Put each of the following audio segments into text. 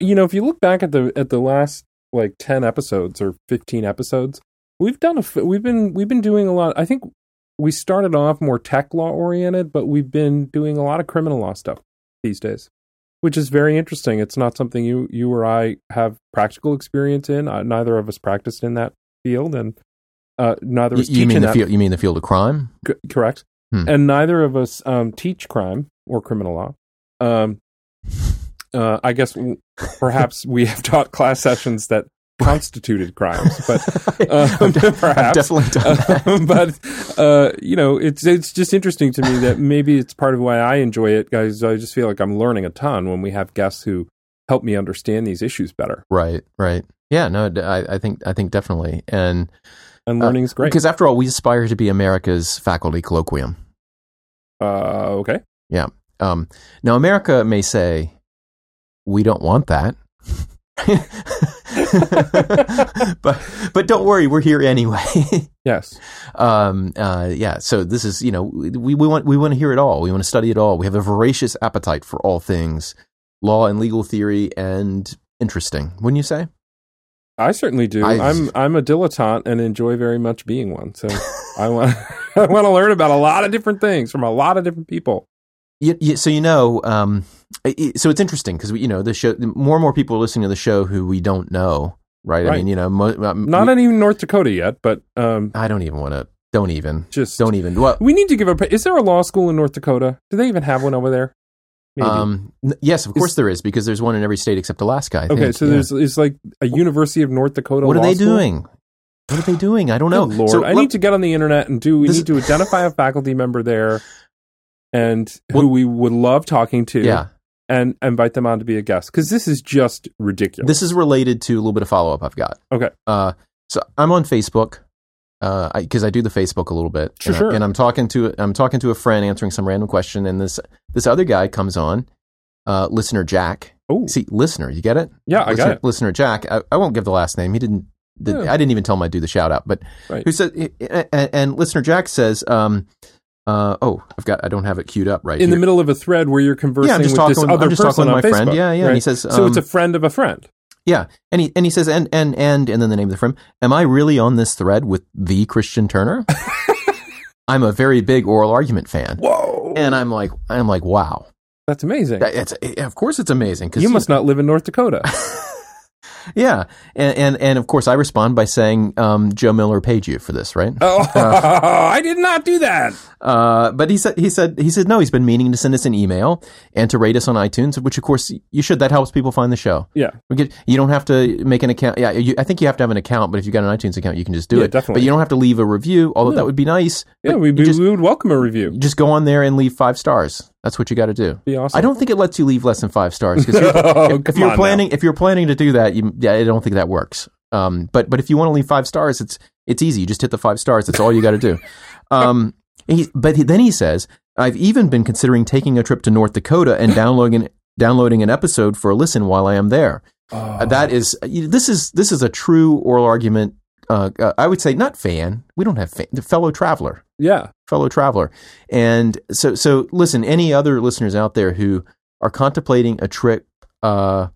you know, if you look back at the at the last like ten episodes or fifteen episodes, we've done a we've been we've been doing a lot. I think we started off more tech law oriented, but we've been doing a lot of criminal law stuff these days, which is very interesting. It's not something you you or I have practical experience in. Uh, neither of us practiced in that field, and uh, neither of You, you mean the that field? You mean the field of crime? C- correct. Hmm. And neither of us um, teach crime or criminal law. Um, uh, I guess w- perhaps we have taught class sessions that constituted crimes, but um, de- perhaps. definitely done. Um, but uh, you know, it's it's just interesting to me that maybe it's part of why I enjoy it, guys. I just feel like I'm learning a ton when we have guests who help me understand these issues better, Right, right. Yeah, no, I, I think I think definitely, and and Uh, learning's great. because after all, we aspire to be America's faculty colloquium. Uh, okay, Yeah. Um, now, America may say, "We don't want that," but but don't worry, we're here anyway. yes, um, uh, yeah. So this is you know we, we want we want to hear it all. We want to study it all. We have a voracious appetite for all things law and legal theory and interesting. Wouldn't you say? I certainly do. I- I'm I'm a dilettante and enjoy very much being one. So I want I want to learn about a lot of different things from a lot of different people. You, you, so you know, um, i- i- so it's interesting because you know, the show. More and more people are listening to the show who we don't know, right? I mean, you know, mo, um, Not we- in even North Dakota yet, but um, I don't even want to. Don't even. just Don't even. Well, We need to give a. Is there a law school in North Dakota? Do they even have one over there? Maybe. um, yes, of course Is- there is because there's one in every state except Alaska. I okay, think, so yeah. there's it's like a University of North Dakota. What are they school? doing? What are they doing? I don't know. Lord, So I let- need to get on the internet and do. We This- need to identify a faculty member there, and who Well- we would love talking to. Yeah, and invite them on to be a guest because this is just ridiculous. this is related to a little bit of follow up I've got. Okay. Uh, so I'm on Facebook because I, 'cause I do the Facebook a little bit. Sure, and, I- sure. and I'm talking to I'm talking to a friend answering some random question, and this this other guy comes on, uh, listener Jack. oh, See, listener, you get it? yeah, I listener, got it. Listener Jack. I, I won't give the last name. He didn't. Yeah. I didn't even tell him I'd do the shout out. But Right. who said? And, and listener Jack says, um, uh, "Oh, I've got. I don't have it queued up right In the middle of a thread where you're conversing Yeah, I'm just with talking this other I'm just person talking on my friend. Facebook, Yeah, yeah, and he right? says, so it's a um, friend of a friend. Yeah, and he and he says, and and and and then the name of the friend. Am I really on this thread with the Christian Turner? I'm a very big oral argument fan, Whoa, and I'm like, I'm like, wow, that's amazing. That- it's of course it's amazing because you must not live in North Dakota. yeah, and, and and of course I respond by saying, um, Joe Miller paid you for this, right? oh, I did not do that. Uh, but he said he said he said no, he's been meaning to send us an email and to rate us on iTunes, which of course you should. That helps people find the show. Yeah, get, you don't have to make an account. Yeah, you, I think you have to have an account, but if you've got an iTunes account, you can just do Yeah, it. definitely. But you don't have to leave a review, although No. that would be nice. yeah, we, you just, we would welcome a review. just go on there and leave five stars. That's what you got to do. Be awesome. I don't think it lets you leave less than five stars because Oh, if, if you're planning if you're planning to do that, you, yeah, I don't think that works. Um, but but if you want to leave five stars, it's it's easy. You just hit the five stars. That's all you got to do. Um, he, but he, then he says, I've even been considering taking a trip to North Dakota and downloading downloading an episode for a listen while I am there. Oh, Uh, that is this is this is a true oral argument. Uh, uh, I would say not fan. We don't have fan. Fellow traveler, yeah, fellow traveler. And so so listen. Any other listeners out there who are contemplating a trip uh,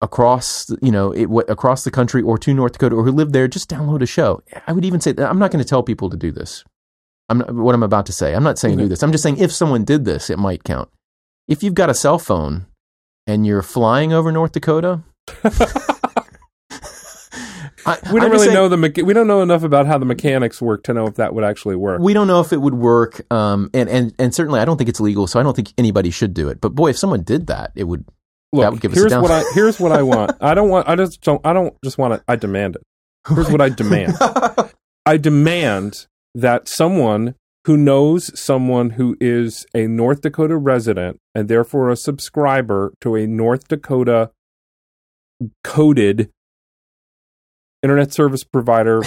across you know it, what, across the country or to North Dakota or who live there, just download a show. I would even say that I'm not going to tell people to do this. I'm not, what I'm about to say. I'm not saying do Mhm. this. I'm just saying if someone did this, it might count. If you've got a cell phone and you're flying over North Dakota. I, we don't I'm really saying- know the mecha- we don't know enough about how the mechanics work to know if that would actually work. We don't know if it would work, um, and, and and certainly I don't think it's legal, so I don't think anybody should do it. But boy, if someone did that, it would. Look, that would give us a here's what I here's what I want. I don't want. I just don't. I don't just want it. I demand it. Here's what I demand. I demand that someone who knows someone who is a North Dakota resident and therefore a subscriber to a North Dakota coded internet service provider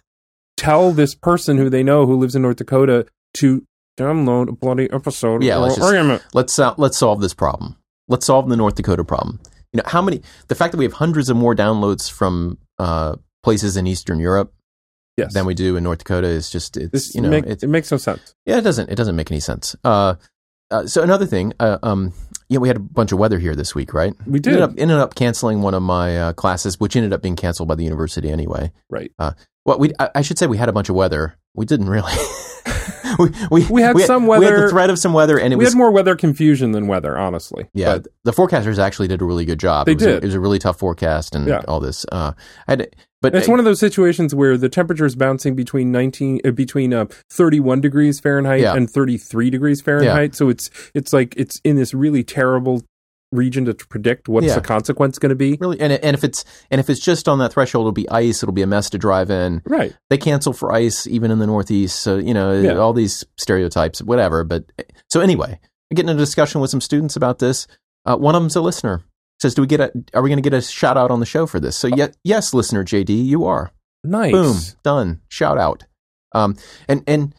tell this person who they know who lives in North Dakota to download a bloody episode Yeah, let's just- let's uh, let's solve this problem. Let's solve the North Dakota problem. You know how many? The fact that we have hundreds of more downloads from uh, places in Eastern Europe Yes. than we do in North Dakota is just it's this you know make- it's it makes no sense. yeah it doesn't it doesn't make any sense. Uh, uh, so another thing, uh, um, you know, we had a bunch of weather here this week, right? We did. Ended up, ended up canceling one of my uh, classes, which ended up being canceled by the university anyway. Right. Well, we I, I should say we had a bunch of weather. We didn't really. we, we We had some weather. We had the threat of some weather, and it we was had more weather confusion than weather, honestly. yeah. But the forecasters actually did a really good job. They it was A, did. it was a really tough forecast and Yeah. all this. Uh, I had, but it's one of those situations where the temperature is bouncing between 19 uh, between uh, 31 degrees Fahrenheit Yeah. and 33 degrees Fahrenheit. So it's it's like it's in this really terrible region to predict what's Yeah. the consequence going to be. really, and and if it's and if it's just on that threshold, it'll be ice. It'll be a mess to drive in. Right. they cancel for ice even in the Northeast. So you know Yeah. all these stereotypes, whatever. But so anyway, I get in a discussion with some students about this. Uh, one of them's a listener. Says, "Do we get a? Are we going to get a shout out on the show for this?" So ye- yes, listener JD, you are. Nice. Boom, done. Shout out. Um, and and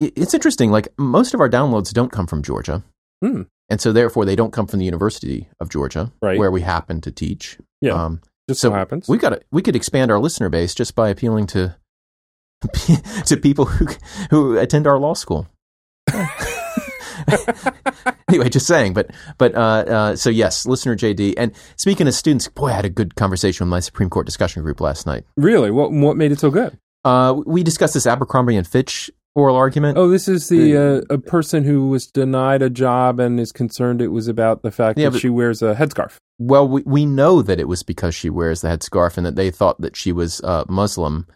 it's interesting. Like most of our downloads don't come from Georgia, Hmm. And so therefore they don't come from the University of Georgia, Right. where we happen to teach. Yeah. Um, Just so happens. we got we could expand our listener base just by appealing to to people who who attend our law school. anyway, just saying, but but uh, uh, so yes, listener JD. And speaking of students, boy, I had a good conversation with my Supreme Court discussion group last night. really? What what made it so good? Uh, we discussed this Abercrombie and Fitch oral argument. Oh, this is the uh, a person who was denied a job and is concerned it was about the fact Yeah, that she wears a headscarf. Well, we we know that it was because she wears the headscarf, and that they thought that she was uh, Muslim,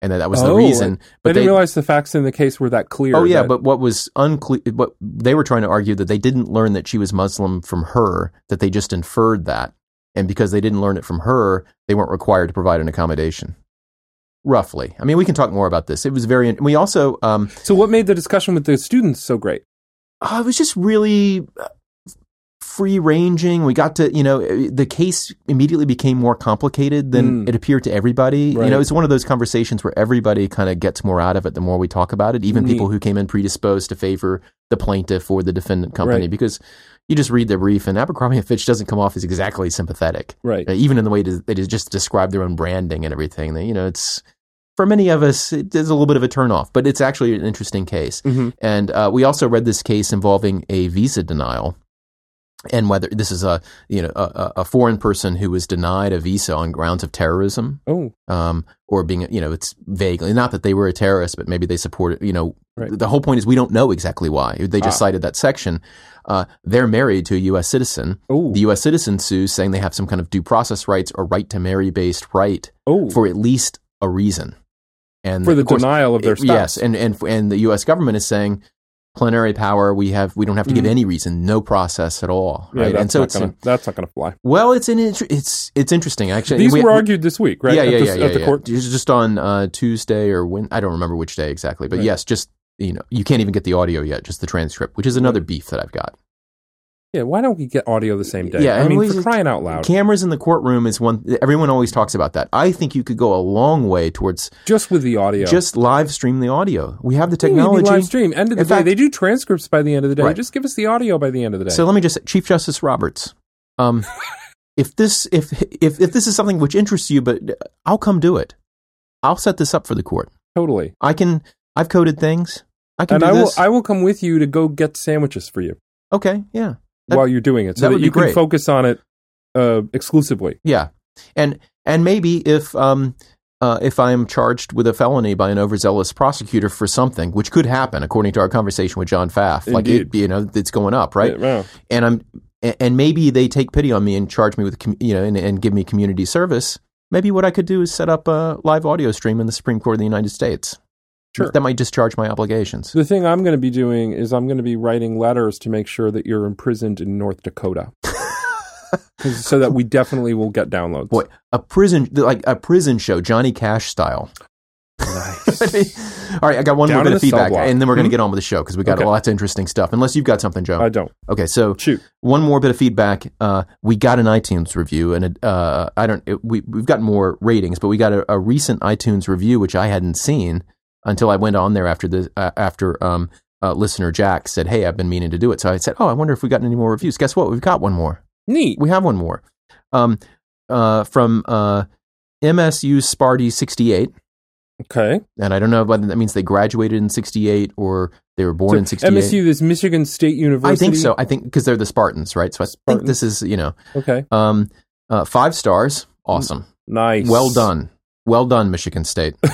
and that that was the Oh, reason. I But didn't they, realize the facts in the case were that clear. Oh yeah, that- but what was unclear? What they were trying to argue that they didn't learn that she was Muslim from her; that they just inferred that, and because they didn't learn it from her, they weren't required to provide an accommodation. Roughly, I mean, we can talk more about this. It was very. We also, um, so what made the discussion with the students so great? uh, it was just really free ranging. We got to, you know, the case immediately became more complicated than Mm. it appeared to everybody. You Right. know, it's one of those conversations where everybody kind of gets more out of it the more we talk about it, even Neat. people who came in predisposed to favor the plaintiff or the defendant company, Right. because you just read the brief and Abercrombie and Fitch doesn't come off as exactly sympathetic, Right. uh, even in the way that they just describe their own branding and everything. You know, it's for many of us, it is a little bit of a turnoff, but it's actually an interesting case. Mhm. And uh, we also read this case involving a visa denial, and whether this is a you know a, a a foreign person who was denied a visa on grounds of terrorism, Oh, um, or being you know it's vaguely not that they were a terrorist, but maybe they supported you know Right. the whole point is we don't know exactly why they just Ah. cited that section. Uh, they're married to a U.S. citizen. oh, The U.S. citizen sues, saying they have some kind of due process rights or right to marry based right oh, for at least a reason. And for the of course, denial of their spouse. Yes, and and and the U.S. government is saying plenary power. We have we don't have to give Mhm. any reason, no process at all, Yeah, and so it's gonna, that's not going to fly. well, it's an it's it's interesting actually. These We- were we- argued this week, right? Yeah, at yeah, the, yeah, yeah. The court. Just just on uh, Tuesday or when I don't remember which day exactly, but Right. yes, just you know you can't even get the audio yet, just the transcript, which is another beef that I've got. Yeah, why don't we get audio the same day? Yeah, I mean, for crying out loud, Cameras in the courtroom is one. Everyone always talks about that. I think you could go a long way towards just with the audio. just live stream the audio. We have the technology. live stream. End of the In day, fact- they do transcripts by the end of the day. Right. Just give us the audio by the end of the day. So let me just Chief Justice Roberts. Um, if this if if if this is something which interests you, but I'll come do it. I'll set this up for the court. totally. I can. I've coded things. I can And do I will. I will come with you to go get sandwiches for you okay. Yeah. That- while you're doing it, so that that, would be you can great. focus on it uh, exclusively. Yeah. And and maybe if um uh, if I'm charged with a felony by an overzealous prosecutor for something, which could happen, according to our conversation with John Pfaff, like it, Indeed. you know, it's going up, right? Yeah, and I'm a- and maybe they take pity on me and charge me with com- you know and, and give me community service. Maybe what I could do is set up a live audio stream in the Supreme Court of the United States. Sure. that might discharge my obligations. The thing I'm going to be doing is I'm going to be writing letters to make sure that you're imprisoned in North Dakota. so that we definitely will get downloads. Boy, a prison like a prison show, Johnny Cash style. Nice. All right, I got one Down more bit of feedback, and then we're going to Hmm? get on with the show because we got Okay. lots of interesting stuff. Unless you've got something, Joe. I don't Okay, so shoot. one more bit of feedback. Uh, we got an iTunes review, and it, uh, I don't. It, we we've got more ratings, but we got a, a recent iTunes review which I hadn't seen until I went on there after the uh, after um, uh, listener Jack said, "Hey, I've been meaning to do it." So I said, "Oh, I wonder if we got any more reviews." Guess what? We've got one more. Neat. We have one more. Um, uh, from uh, MSU Sparty sixty eight Okay. and I don't know whether that means they graduated in '68 or They were born in So '68. MSU, this Michigan State University. I think so. I think because they're the Spartans, right? So I think this is you know Okay, um, uh, five stars. Awesome. nice. Well done. Well done, Michigan State.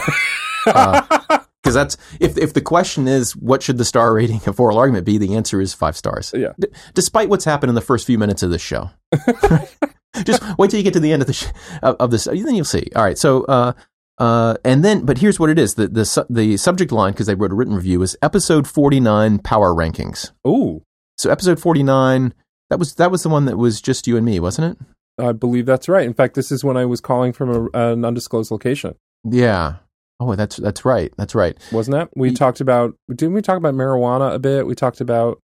Because that's if if the question is what should the star rating of oral argument be, the answer is five stars. Yeah. D- despite what's happened in the first few minutes of this show. Just wait till you get to the end of the sh- of, of this, then you'll see. All right, so uh, uh, and then, but here's what it is: the the su- the subject line because they wrote a written review is episode forty nine power rankings. Oh. So episode forty nine. That was that was the one that was just you and me, wasn't it? I believe that's right. In fact, this is when I was calling from a, an undisclosed location, Yeah. Oh, that's that's right. That's right. wasn't that? We Ye- talked about. Didn't we talk about marijuana a bit? We talked about.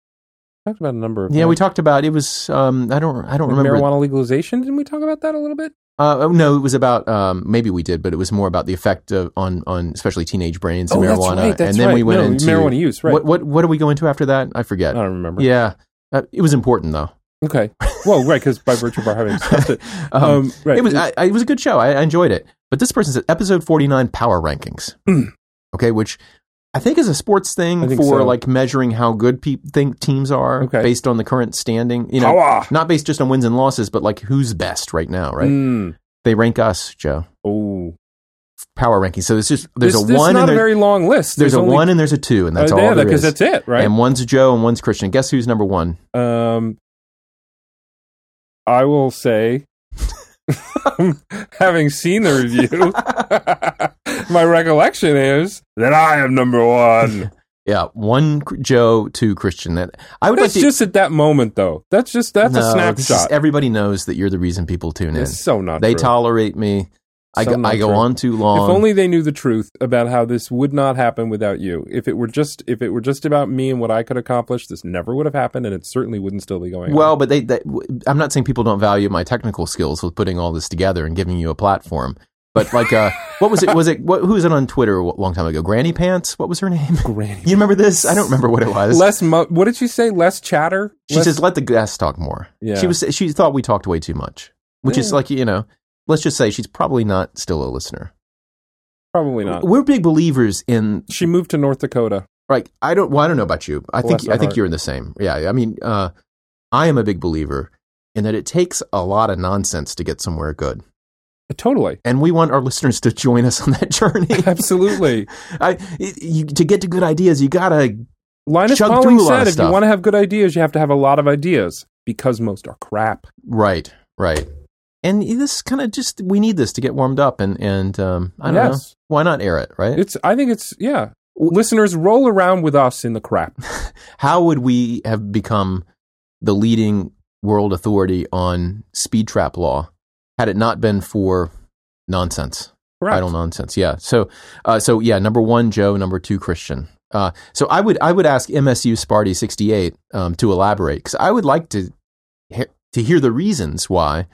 Talked about a number of. Yeah, we talked about it was um I don't I don't remember. marijuana legalization. Didn't we talk about that a little bit? Uh, oh, no, it was about um maybe we did, but it was more about the effect of, on on especially teenage brains and oh, marijuana. that's right. That's and then right. we went No, into marijuana use. Right. What what what do we go into after that? I forget. I don't remember. yeah. Uh, it was important though. Okay. Well, right, because by virtue of our having discussed it, Um, um, right. It was I, it was a good show. I, I enjoyed it. But this person said episode 49 power rankings. Mm. okay, which I think is a sports thing for so. like measuring how good pe- think teams are Okay. based on the current standing, you know, Power. not based just on wins and losses, but like who's best right now, right? Mm. They rank us, Joe. Oh, Power ranking. So there's just there's this, a this one is not and a very long list. there's, a only, one and there's a two, and that's uh, all yeah, there because is. that's it, right? And one's Joe and one's Christian. Guess who's number one? Um, I will say, having seen the review, my recollection is that I am number one. Yeah, one Joe, two Christian. That I would That's like to. just at that moment, though. That's just that's a No, is- snapshot. everybody knows that you're the reason people tune in. It's so not. They true. tolerate me. I go, I go on too long. If only they knew the truth about how this would not happen without you. If it were just if it were just about me and what I could accomplish, this never would have happened, and it certainly wouldn't still be going well, on. but they, they. I'm not saying people don't value my technical skills with putting all this together and giving you a platform. But like, uh, what was it? Was it what, who was it on Twitter a long time ago? Granny Pants. What was her name? Granny. You remember this? I don't remember what it was. Less. Mo- what did she say? Less chatter. she Less- says, "Let the guests talk more." Yeah. She was. She thought we talked way too much, which is like you know. Let's just say she's probably not still a listener. probably not. We're big believers in She moved to North Dakota. Right. I don't. Well, I don't know about you. I think Bless her I think you're in the same. Yeah. I mean, uh, I am a big believer in that it takes a lot of nonsense to get somewhere good, Totally. and we want our listeners to join us on that journey. Absolutely. I, you, to get to good ideas, you gotta. Linus Pauling through a lot of said, if stuff. you want to have good ideas, you have to have a lot of ideas because most are crap. Right. Right. And this kind of just we need this to get warmed up, and and um, I don't know why not air it, right? It's, I think it's, yeah. Listeners, roll around with us in the crap. How would we have become the leading world authority on speed trap law had it not been for nonsense, Correct. idle nonsense? Yeah. So, uh, so yeah, number one, Joe. Number two, Christian. Uh, so I would I would ask MSU Sparty sixty eight um, to elaborate because I would like to he- to hear the reasons why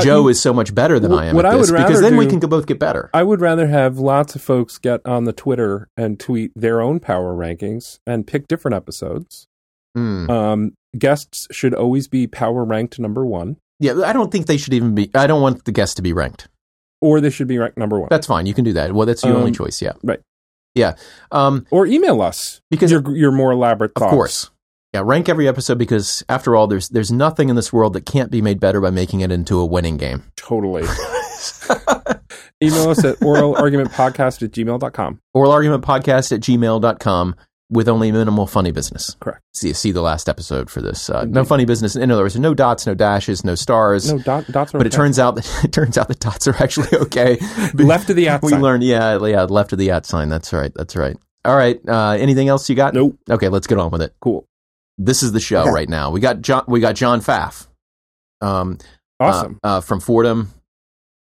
Joe you- is so much better than I am what at I would because then we can both get better. I would rather have lots of folks get on the Twitter and tweet their own power rankings and pick different episodes. Hmm. Um, guests should always be power ranked number one, Yeah, I don't think they should even be. I don't want the guests to be ranked. or they should be ranked number one. That's fine. You can do that. Well, that's your only Um, choice. Yeah. right. Yeah. Um, or email us because your your more elaborate Of course. Yeah, rank every episode because after all, there's there's nothing in this world that can't be made better by making it into a winning game. Totally. email us at oralargumentpodcast at gmail.com. Oral argument podcast at gmail.com with only minimal funny business. Correct. See, see the last episode for this. Uh, no funny business. In other words, no dots, no dashes, no stars. No, dot, dots are but it turns out that it turns out the dots are actually okay. left of the at we sign. learned, yeah, yeah, left of the at sign. That's right. That's right. All right. Uh, anything else you got? Nope. Okay, let's get on with it. Cool. This is the show Okay. right now. We got John. We got John Pfaff. Um, Awesome. uh, uh, from Fordham.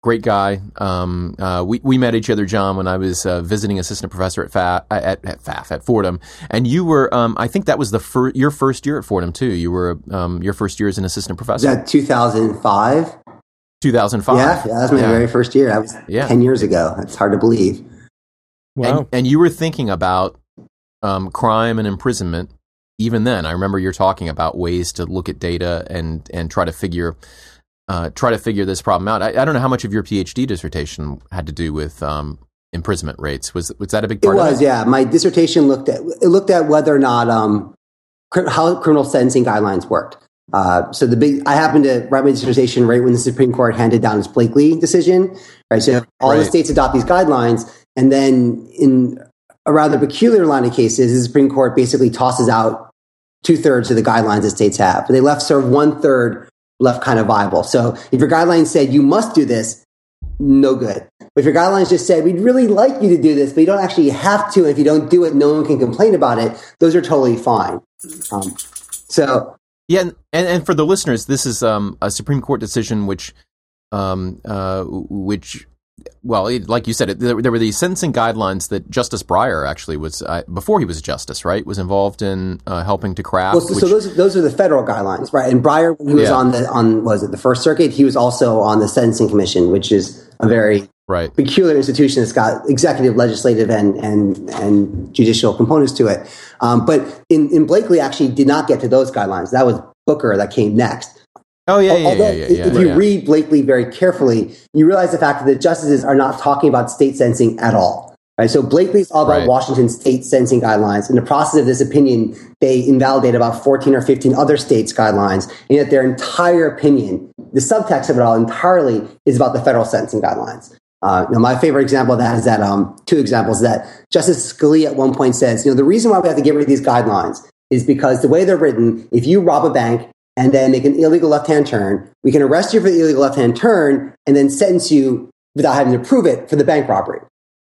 Great guy. Um, uh, we we met each other, John, when I was uh, visiting assistant professor at FAF, at, at FAF at Fordham, and you were. Um, I think that was the fir- your first year at Fordham too. You were um, your first year as an assistant Was professor. that 2005? Two thousand five. Yeah, that was my Yeah. very first year. That was Yeah. 10 years ago. It's hard to believe. wow. And, and you were thinking about um, crime and imprisonment even then. I remember you're talking about ways to look at data and and try to figure uh, try to figure this problem out. I, I don't know how much of your PhD dissertation had to do with um, imprisonment rates. Was was that a big part it was, it? yeah. My dissertation looked at it looked at whether or not um, cr- how criminal sentencing guidelines worked. Uh, so the big, I happened to write my dissertation right when the Supreme Court handed down its Blakely decision. Right, so all the states adopt these guidelines, and then in a rather peculiar line of cases, the Supreme Court basically tosses out two thirds of the guidelines that states have. But they left sort of one third left kind of viable. So if your guidelines said you must do this, no good. But if your guidelines just said we'd really like you to do this, but you don't actually have to, and if you don't do it, no one can complain about it. Those are totally fine. Um, so Yeah, and, and for the listeners, this is um, a Supreme Court decision which, um, uh, which, well, it, like you said, it, there, there were these sentencing guidelines that Justice Breyer actually was uh, before he was a justice, right? Was involved in uh, helping to craft. Well, so, so those those are the federal guidelines, right? And Breyer, he was Yeah. on the on was it the First Circuit? He was also on the Sentencing Commission, which is a very right. peculiar institution that's got executive, legislative, and and and judicial components to it. Um, but in, in Blakely, actually did not get to those guidelines. That was Booker that came next. Oh yeah, yeah, Although, yeah, yeah. yeah, if you read Blakely very carefully, you realize the fact that the justices are not talking about state sentencing at all. Right? So Blakely's all about Right. Washington state sentencing guidelines. In the process of this opinion, they invalidate about 14 or 15 other states' guidelines, and yet their entire opinion, the subtext of it all entirely, is about the federal sentencing guidelines. Uh, you know, my favorite example of that is that um, two examples that Justice Scalia at one point says, you know, the reason why we have to get rid of these guidelines is because the way they're written, if you rob a bank and then make an illegal left-hand turn, we can arrest you for the illegal left-hand turn and then sentence you without having to prove it for the bank robbery.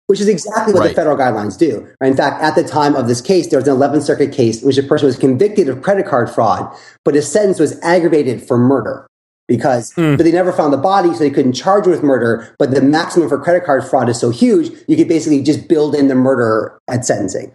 Which is exactly what Right. the federal guidelines do. In fact, at the time of this case, there was an 11th Circuit case in which a person was convicted of credit card fraud, but his sentence was aggravated for murder because Hmm. but they never found the body, so they couldn't charge him with murder. But the maximum for credit card fraud is so huge, you could basically just build in the murder at sentencing.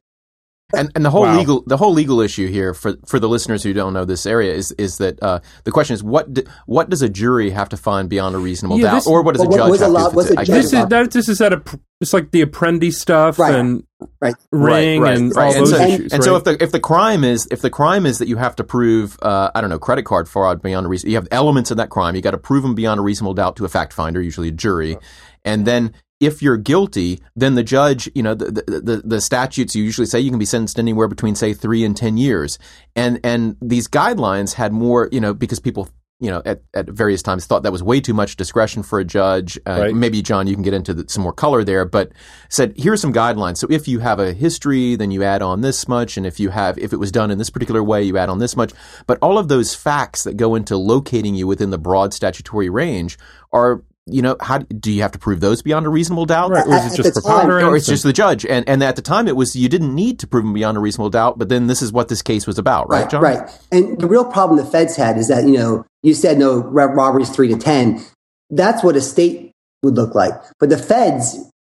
And, and the whole Wow. legal the whole legal issue here for for the listeners who don't know this area is is that uh, the question is what d- what does a jury have to find beyond a reasonable Yeah, doubt, this- or what does a Well, what judge have allowed- to? what's judge This is that. This is at a. It's like the Apprendi stuff Right. and Right. Ring right, and right. all And those so, issues. and so if the if the crime is if the crime is that you have to prove uh, I don't know credit card fraud beyond a reason you have elements of that crime you got to prove them beyond a reasonable doubt to a fact finder usually a jury and then if you're guilty then the judge you know the, the the statutes you usually say you can be sentenced anywhere between say three and ten years and and these guidelines had more you know because people you know, at, at various times thought that was way too much discretion for a judge. Uh, Right. Maybe, John, you can get into the, some more color there, but said, here's some guidelines. So if you have a history, then you add on this much. And if you have, if it was done in this particular way, you add on this much. But all of those facts that go into locating you within the broad statutory range are, you know, how do you have to prove those beyond a reasonable doubt? right, or is at it just the time- preponderance? Or it's and- just the judge. And, and at the time it was, you didn't need to prove them beyond a reasonable doubt, but then this is what this case was about, right, John? Right. And the real problem the feds had is that, you know, you said no robberies three to 10. That's what a state would look like. But the feds,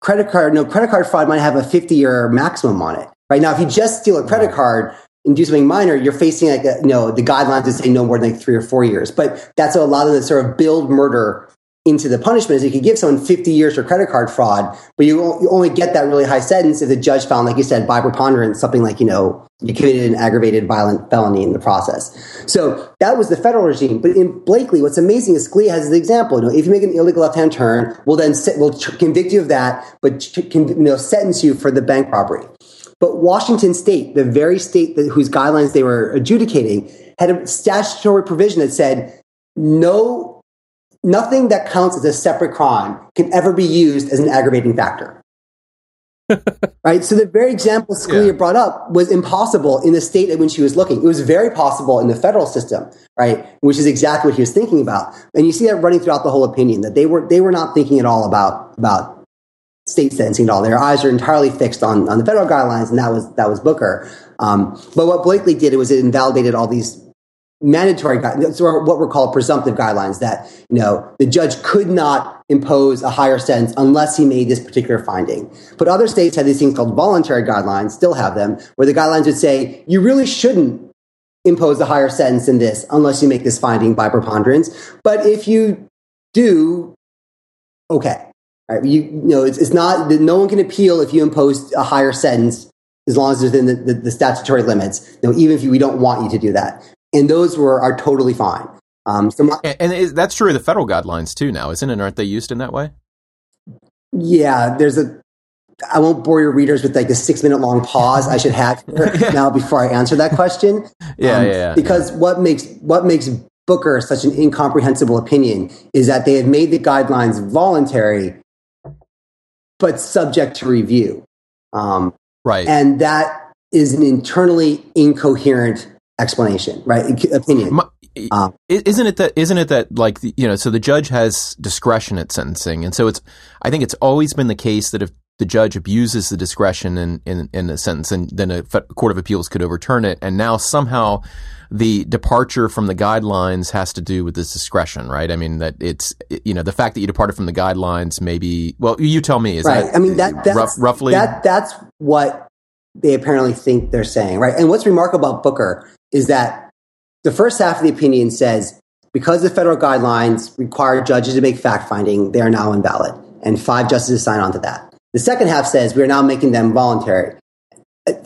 credit card, no, credit card fraud might have a 50 year maximum on it. Right now, if you just steal a credit card and do something minor, you're facing like, a, you know, the guidelines that say no more than like three or four years. But that's a lot of the sort of build murder into the punishment is you could give someone 50 years for credit card fraud, but you, you only get that really high sentence if the judge found, like you said, by preponderance, something like, you know, you committed an aggravated violent felony in the process. So that was the federal regime. But in Blakely, what's amazing is Scalia has the example. You know, if you make an illegal left-hand turn, we'll then se- we'll convict you of that, but you know, sentence you for the bank robbery. But Washington State, the very state that, whose guidelines they were adjudicating, had a statutory provision that said no nothing that counts as a separate crime can ever be used as an aggravating factor. right? So the very example Scalia Yeah. brought up was impossible in the state in which he was looking. It was very possible in the federal system, right? Which is exactly what he was thinking about. And you see that running throughout the whole opinion that they were they were not thinking at all about about state sentencing at all. Their eyes are entirely fixed on, on the federal guidelines, and that was that was Booker. Um, but what Blakely did was it invalidated all these mandatory guidelines, or what were called presumptive guidelines that you know the judge could not impose a higher sentence unless he made this particular finding. But other states had these things called voluntary guidelines, still have them, where the guidelines would say you really shouldn't impose a higher sentence than this unless you make this finding by preponderance. But if you do, okay. Right? You, you know, it's, it's not that no one can appeal if you impose a higher sentence as long as it's within the, the, the statutory limits. You know, even if you, we don't want you to do that, and those were are totally fine. Um, so my, And, and is, that's true of the federal guidelines too now, isn't it? Aren't they used in that way? Yeah, there's a. I won't bore your readers with like the six minute long pause I should have now before I answer that question. Yeah, um, yeah, yeah, Because yeah. what makes what makes Booker such an incomprehensible opinion is that they have made the guidelines voluntary, but subject to review. Um, right, and that is an internally incoherent explanation, right? Opinion. My, um, isn't it that isn't it that like you know so the judge has discretion at sentencing and so it's I think it's always been the case that if the judge abuses the discretion in in, in a sentence and then a court of appeals could overturn it. And now somehow the departure from the guidelines has to do with this discretion right? I mean that it's you know the fact that you departed from the guidelines maybe well you tell me is right. That I mean that that's, rough, roughly? that that's what they apparently think they're saying right? And what's remarkable about Booker is that the first half of the opinion says because the federal guidelines require judges to make fact finding, they are now invalid. And five justices sign on to that. The second half says we are now making them voluntary.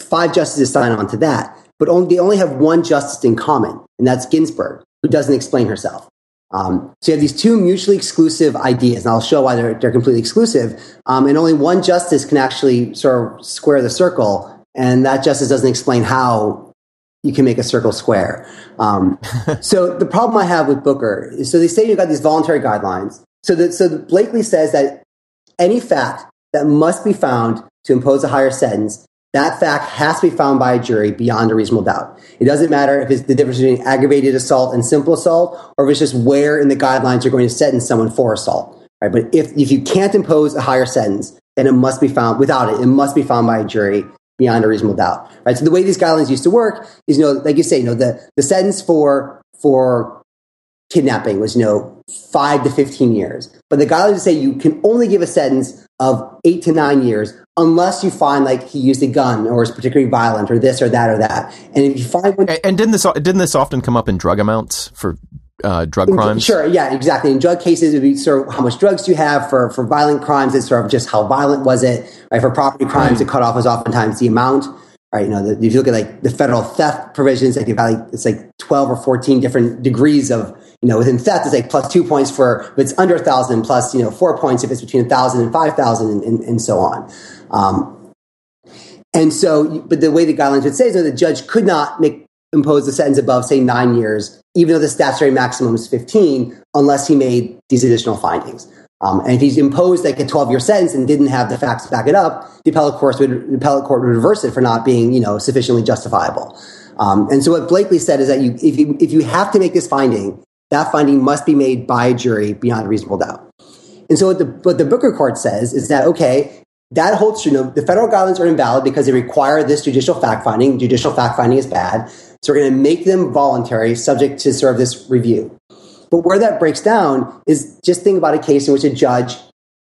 Five justices sign on to that, but only, they only have one justice in common, and that's Ginsburg, who doesn't explain herself. Um, so you have these two mutually exclusive ideas, and I'll show why they're, they're completely exclusive. Um, and only one justice can actually sort of square the circle, and that justice doesn't explain how you can make a circle square. Um, so the problem I have with Booker is so they say you've got these voluntary guidelines. So that so Blakely says that any fact that must be found to impose a higher sentence, that fact has to be found by a jury beyond a reasonable doubt. It doesn't matter if it's the difference between aggravated assault and simple assault, or if it's just where in the guidelines you're going to sentence someone for assault. Right? But if, if you can't impose a higher sentence, then it must be found without it. It must be found by a jury beyond a reasonable doubt, right? So the way these guidelines used to work is, you know, like you say, you know, the, the sentence for, for kidnapping was, you know, five to 15 years. But the guidelines say you can only give a sentence of eight to nine years unless you find like he used a gun or is particularly violent or this or that or that. And if you find one- and didn't this didn't this often come up in drug amounts for uh, drug crimes? Sure, yeah, exactly. In drug cases, it would be sort of how much drugs do you have. For for violent crimes, it's sort of just how violent was it. Right? For property crimes, the cutoff is oftentimes the amount. Right? You know, the, if you look at like the federal theft provisions, like, like it's like twelve or fourteen different degrees of you know within theft. It's like plus two points for if it's under a thousand, plus you know four points if it's between a thousand and five thousand, and, and, so on. Um, and so, but the way the guidelines would say is that the judge could not make impose the sentence above, say, nine years, even though the statutory maximum is 15, unless he made these additional findings. Um, and if he's imposed like a 12 year sentence and didn't have the facts to back it up, the appellate court would, the appellate court would reverse it for not being, you know, sufficiently justifiable. Um, and so what Blakely said is that you, if you, if you have to make this finding, that finding must be made by a jury beyond reasonable doubt. And so what the, what the Booker court says is that, okay, that holds true. The federal guidelines are invalid because they require this judicial fact finding. Judicial fact finding is bad. So we're going to make them voluntary, subject to of this review. But where that breaks down is just think about a case in which a judge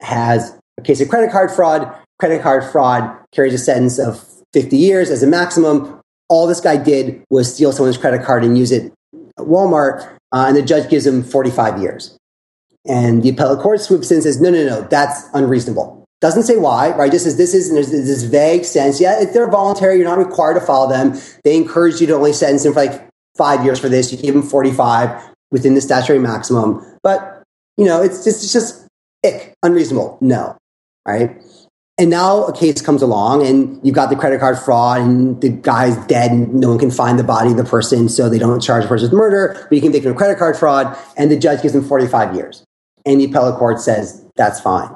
has a case of credit card fraud. Credit card fraud carries a sentence of 50 years as a maximum. All this guy did was steal someone's credit card and use it at Walmart, uh, and the judge gives him 45 years. And the appellate court swoops in and says, no, no, no, that's unreasonable. Doesn't say why, right? Just says this is, and there's this vague sense. Yeah, if they're voluntary, you're not required to follow them. They encourage you to only sentence them for like five years for this. You give them 45 within the statutory maximum. But, you know, it's just, it's just ick, unreasonable. No, right? And now a case comes along and you've got the credit card fraud and the guy's dead and no one can find the body of the person. So they don't charge the person with murder, but you can him of credit card fraud and the judge gives him 45 years. And the appellate court says that's fine.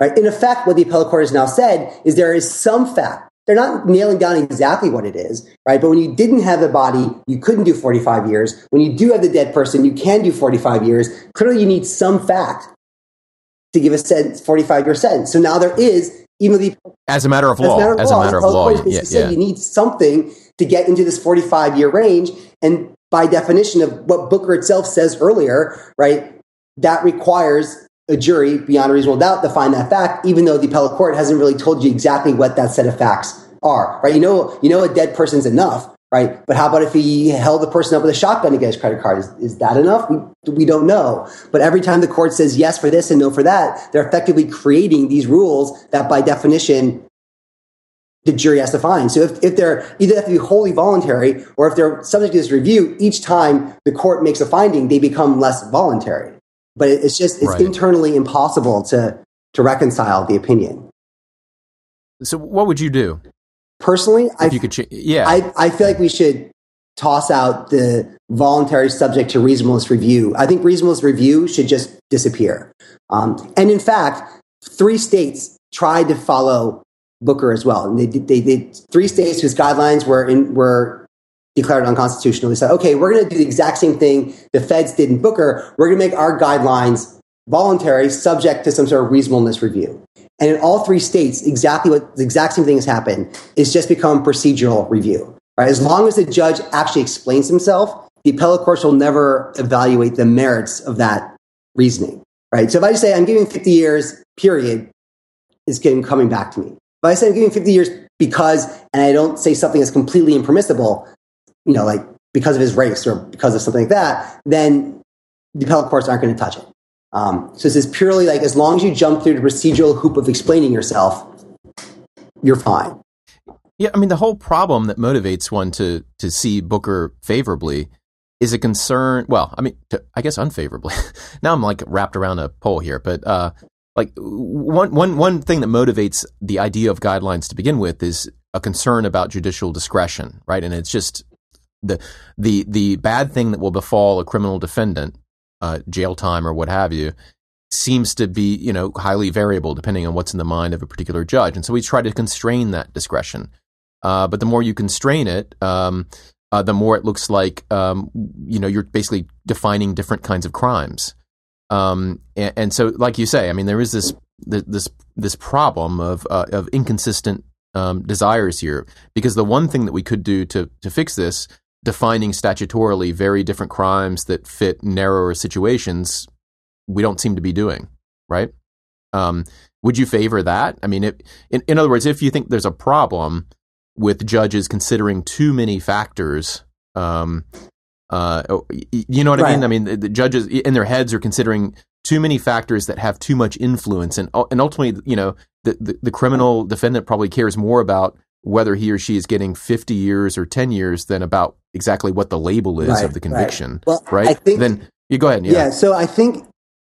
Right? In effect, what the appellate court has now said is there is some fact. They're not nailing down exactly what it is, right? But when you didn't have the body, you couldn't do 45 years. When you do have the dead person, you can do 45 years. Clearly, you need some fact to give a sentence, 45 year sentence. So now there is, even the as a matter of law, as a matter of law, yeah, yeah. you need something to get into this 45 year range. And by definition of what Booker itself says earlier, right, that requires a jury beyond a reasonable doubt to find that fact, even though the appellate court hasn't really told you exactly what that set of facts are, right? You know, you know, a dead person's enough, right? But how about if he held the person up with a shotgun to get his credit card? Is, is that enough? We, we don't know. But every time the court says yes for this and no for that, they're effectively creating these rules that by definition the jury has to find. So if, if they're either have to be wholly voluntary or if they're subject to this review, each time the court makes a finding, they become less voluntary but it's just it's right. internally impossible to to reconcile the opinion. So, what would you do? Personally, if I, you could, yeah, I, I feel like we should toss out the voluntary subject to reasonableness review. I think reasonableness review should just disappear. Um, and in fact, three states tried to follow Booker as well. And they, they, they three states whose guidelines were in, were declared unconstitutional. They said, okay, we're going to do the exact same thing the feds did in Booker. We're going to make our guidelines voluntary, subject to some sort of reasonableness review. And in all three states, exactly what the exact same thing has happened. It's just become procedural review. Right? As long as the judge actually explains himself, the appellate courts will never evaluate the merits of that reasoning. Right? So if I just say I'm giving 50 years, period, it's getting coming back to me. If I say I'm giving 50 years because, and I don't say something that's completely impermissible, you know, like because of his race or because of something like that, then the appellate courts aren't going to touch it. Um, so this is purely like as long as you jump through the procedural hoop of explaining yourself, you're fine. Yeah, I mean the whole problem that motivates one to to see Booker favorably is a concern. Well, I mean, to, I guess unfavorably. now I'm like wrapped around a pole here, but uh, like one one one thing that motivates the idea of guidelines to begin with is a concern about judicial discretion, right? And it's just the the the bad thing that will befall a criminal defendant uh, jail time or what have you seems to be you know highly variable depending on what's in the mind of a particular judge, and so we try to constrain that discretion. Uh, but the more you constrain it, um, uh, the more it looks like um, you know you're basically defining different kinds of crimes. Um, and, and, so, like you say, I mean, there is this this this problem of uh, of inconsistent um, desires here, because the one thing that we could do to to fix this defining statutorily very different crimes that fit narrower situations, we don't seem to be doing, right? Um, would you favor that? I mean, it, in, in other words, if you think there's a problem with judges considering too many factors, um, uh, oh, you know what right. I mean? I mean, the, the, judges in their heads are considering too many factors that have too much influence, and and ultimately, you know, the, the, the criminal defendant probably cares more about whether he or she is getting 50 years or 10 years than about exactly what the label is right, of the conviction. Right. Well, right? Think, then you go ahead. Yeah. yeah. So I think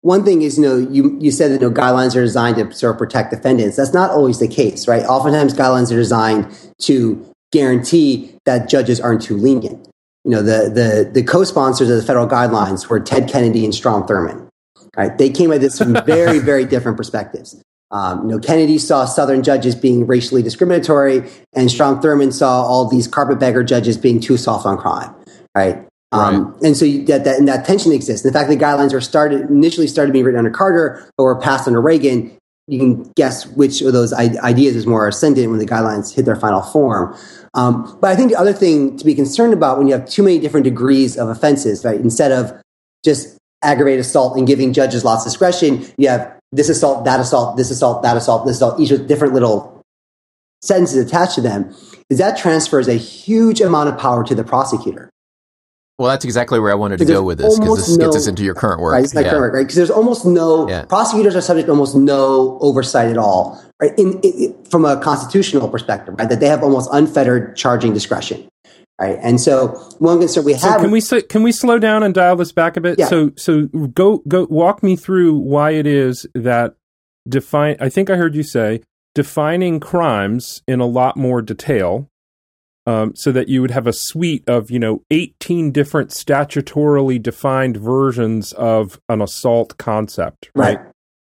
one thing is, you know, you, you said that you know, guidelines are designed to sort of protect defendants. That's not always the case, right? Oftentimes guidelines are designed to guarantee that judges aren't too lenient. You know, the, the, the co-sponsors of the federal guidelines were Ted Kennedy and Strom Thurmond. Right? They came at this from very, very different perspectives. Um, you know, Kennedy saw Southern judges being racially discriminatory, and Strom Thurmond saw all these carpetbagger judges being too soft on crime, right? Um, right. And so you, that, that, and that tension exists. In fact, that the guidelines were started initially started being written under Carter, but were passed under Reagan. You can guess which of those ideas is more ascendant when the guidelines hit their final form. Um, but I think the other thing to be concerned about when you have too many different degrees of offenses, right? Instead of just aggravated assault and giving judges lots of discretion, you have this assault, that assault, this assault, that assault, this assault, each with different little sentences attached to them, is that transfers a huge amount of power to the prosecutor. Well, that's exactly where I wanted to go with this because this no, gets us into your current work. Right, it's yeah. current work, right? Because there's almost no yeah. prosecutors are subject to almost no oversight at all, right? In, in, from a constitutional perspective, right? That they have almost unfettered charging discretion right? And so one concern we have. So can we can we slow down and dial this back a bit? Yeah. So so go go walk me through why it is that define. I think I heard you say defining crimes in a lot more detail. Um, so that you would have a suite of you know 18 different statutorily defined versions of an assault concept right. right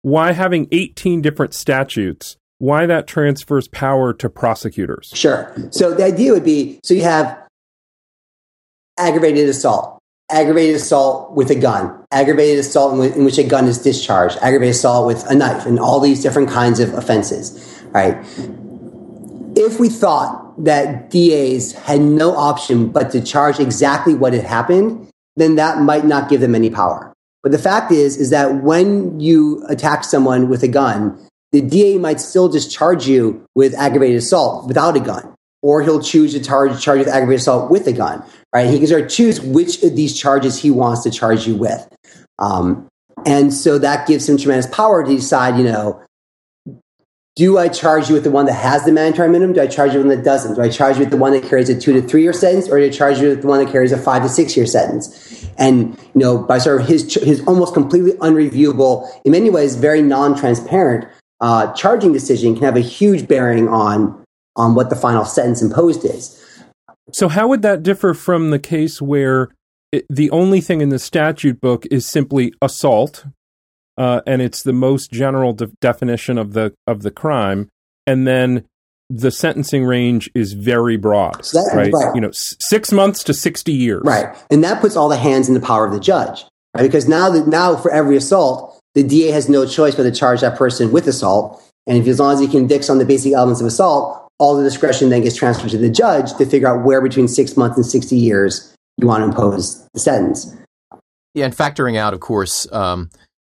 why having 18 different statutes why that transfers power to prosecutors sure so the idea would be so you have aggravated assault, aggravated assault with a gun, aggravated assault in, which a gun is discharged, aggravated assault with a knife, and all these different kinds of offenses. Right? If we thought that DAs had no option but to charge exactly what had happened, then that might not give them any power. But the fact is, is that when you attack someone with a gun, the DA might still just charge you with aggravated assault without a gun or he'll choose to charge, charge with aggravated assault with a gun, right? He can sort of choose which of these charges he wants to charge you with. Um, and so that gives him tremendous power to decide, you know, do I charge you with the one that has the mandatory minimum? Do I charge you with the one that doesn't? Do I charge you with the one that carries a two to three year sentence, or do I charge you with the one that carries a five to six year sentence? and you know by sort of his his almost completely unreviewable, in many ways very non-transparent uh, charging decision can have a huge bearing on on what the final sentence imposed is. So how would that differ from the case where it, the only thing in the statute book is simply assault, uh, and it's the most general de- definition of the of the crime, and then the sentencing range is very broad, So that- right? right. You know, s- six months to sixty years, Right. And that puts all the hands in the power of the judge. Right? Because now that now for every assault, the DA has no choice but to charge that person with assault. And if as long as he convicts on the basic elements of assault, all the discretion then gets transferred to the judge to figure out where between six months and sixty years you want to impose the sentence. Yeah, and factoring out, of course, um,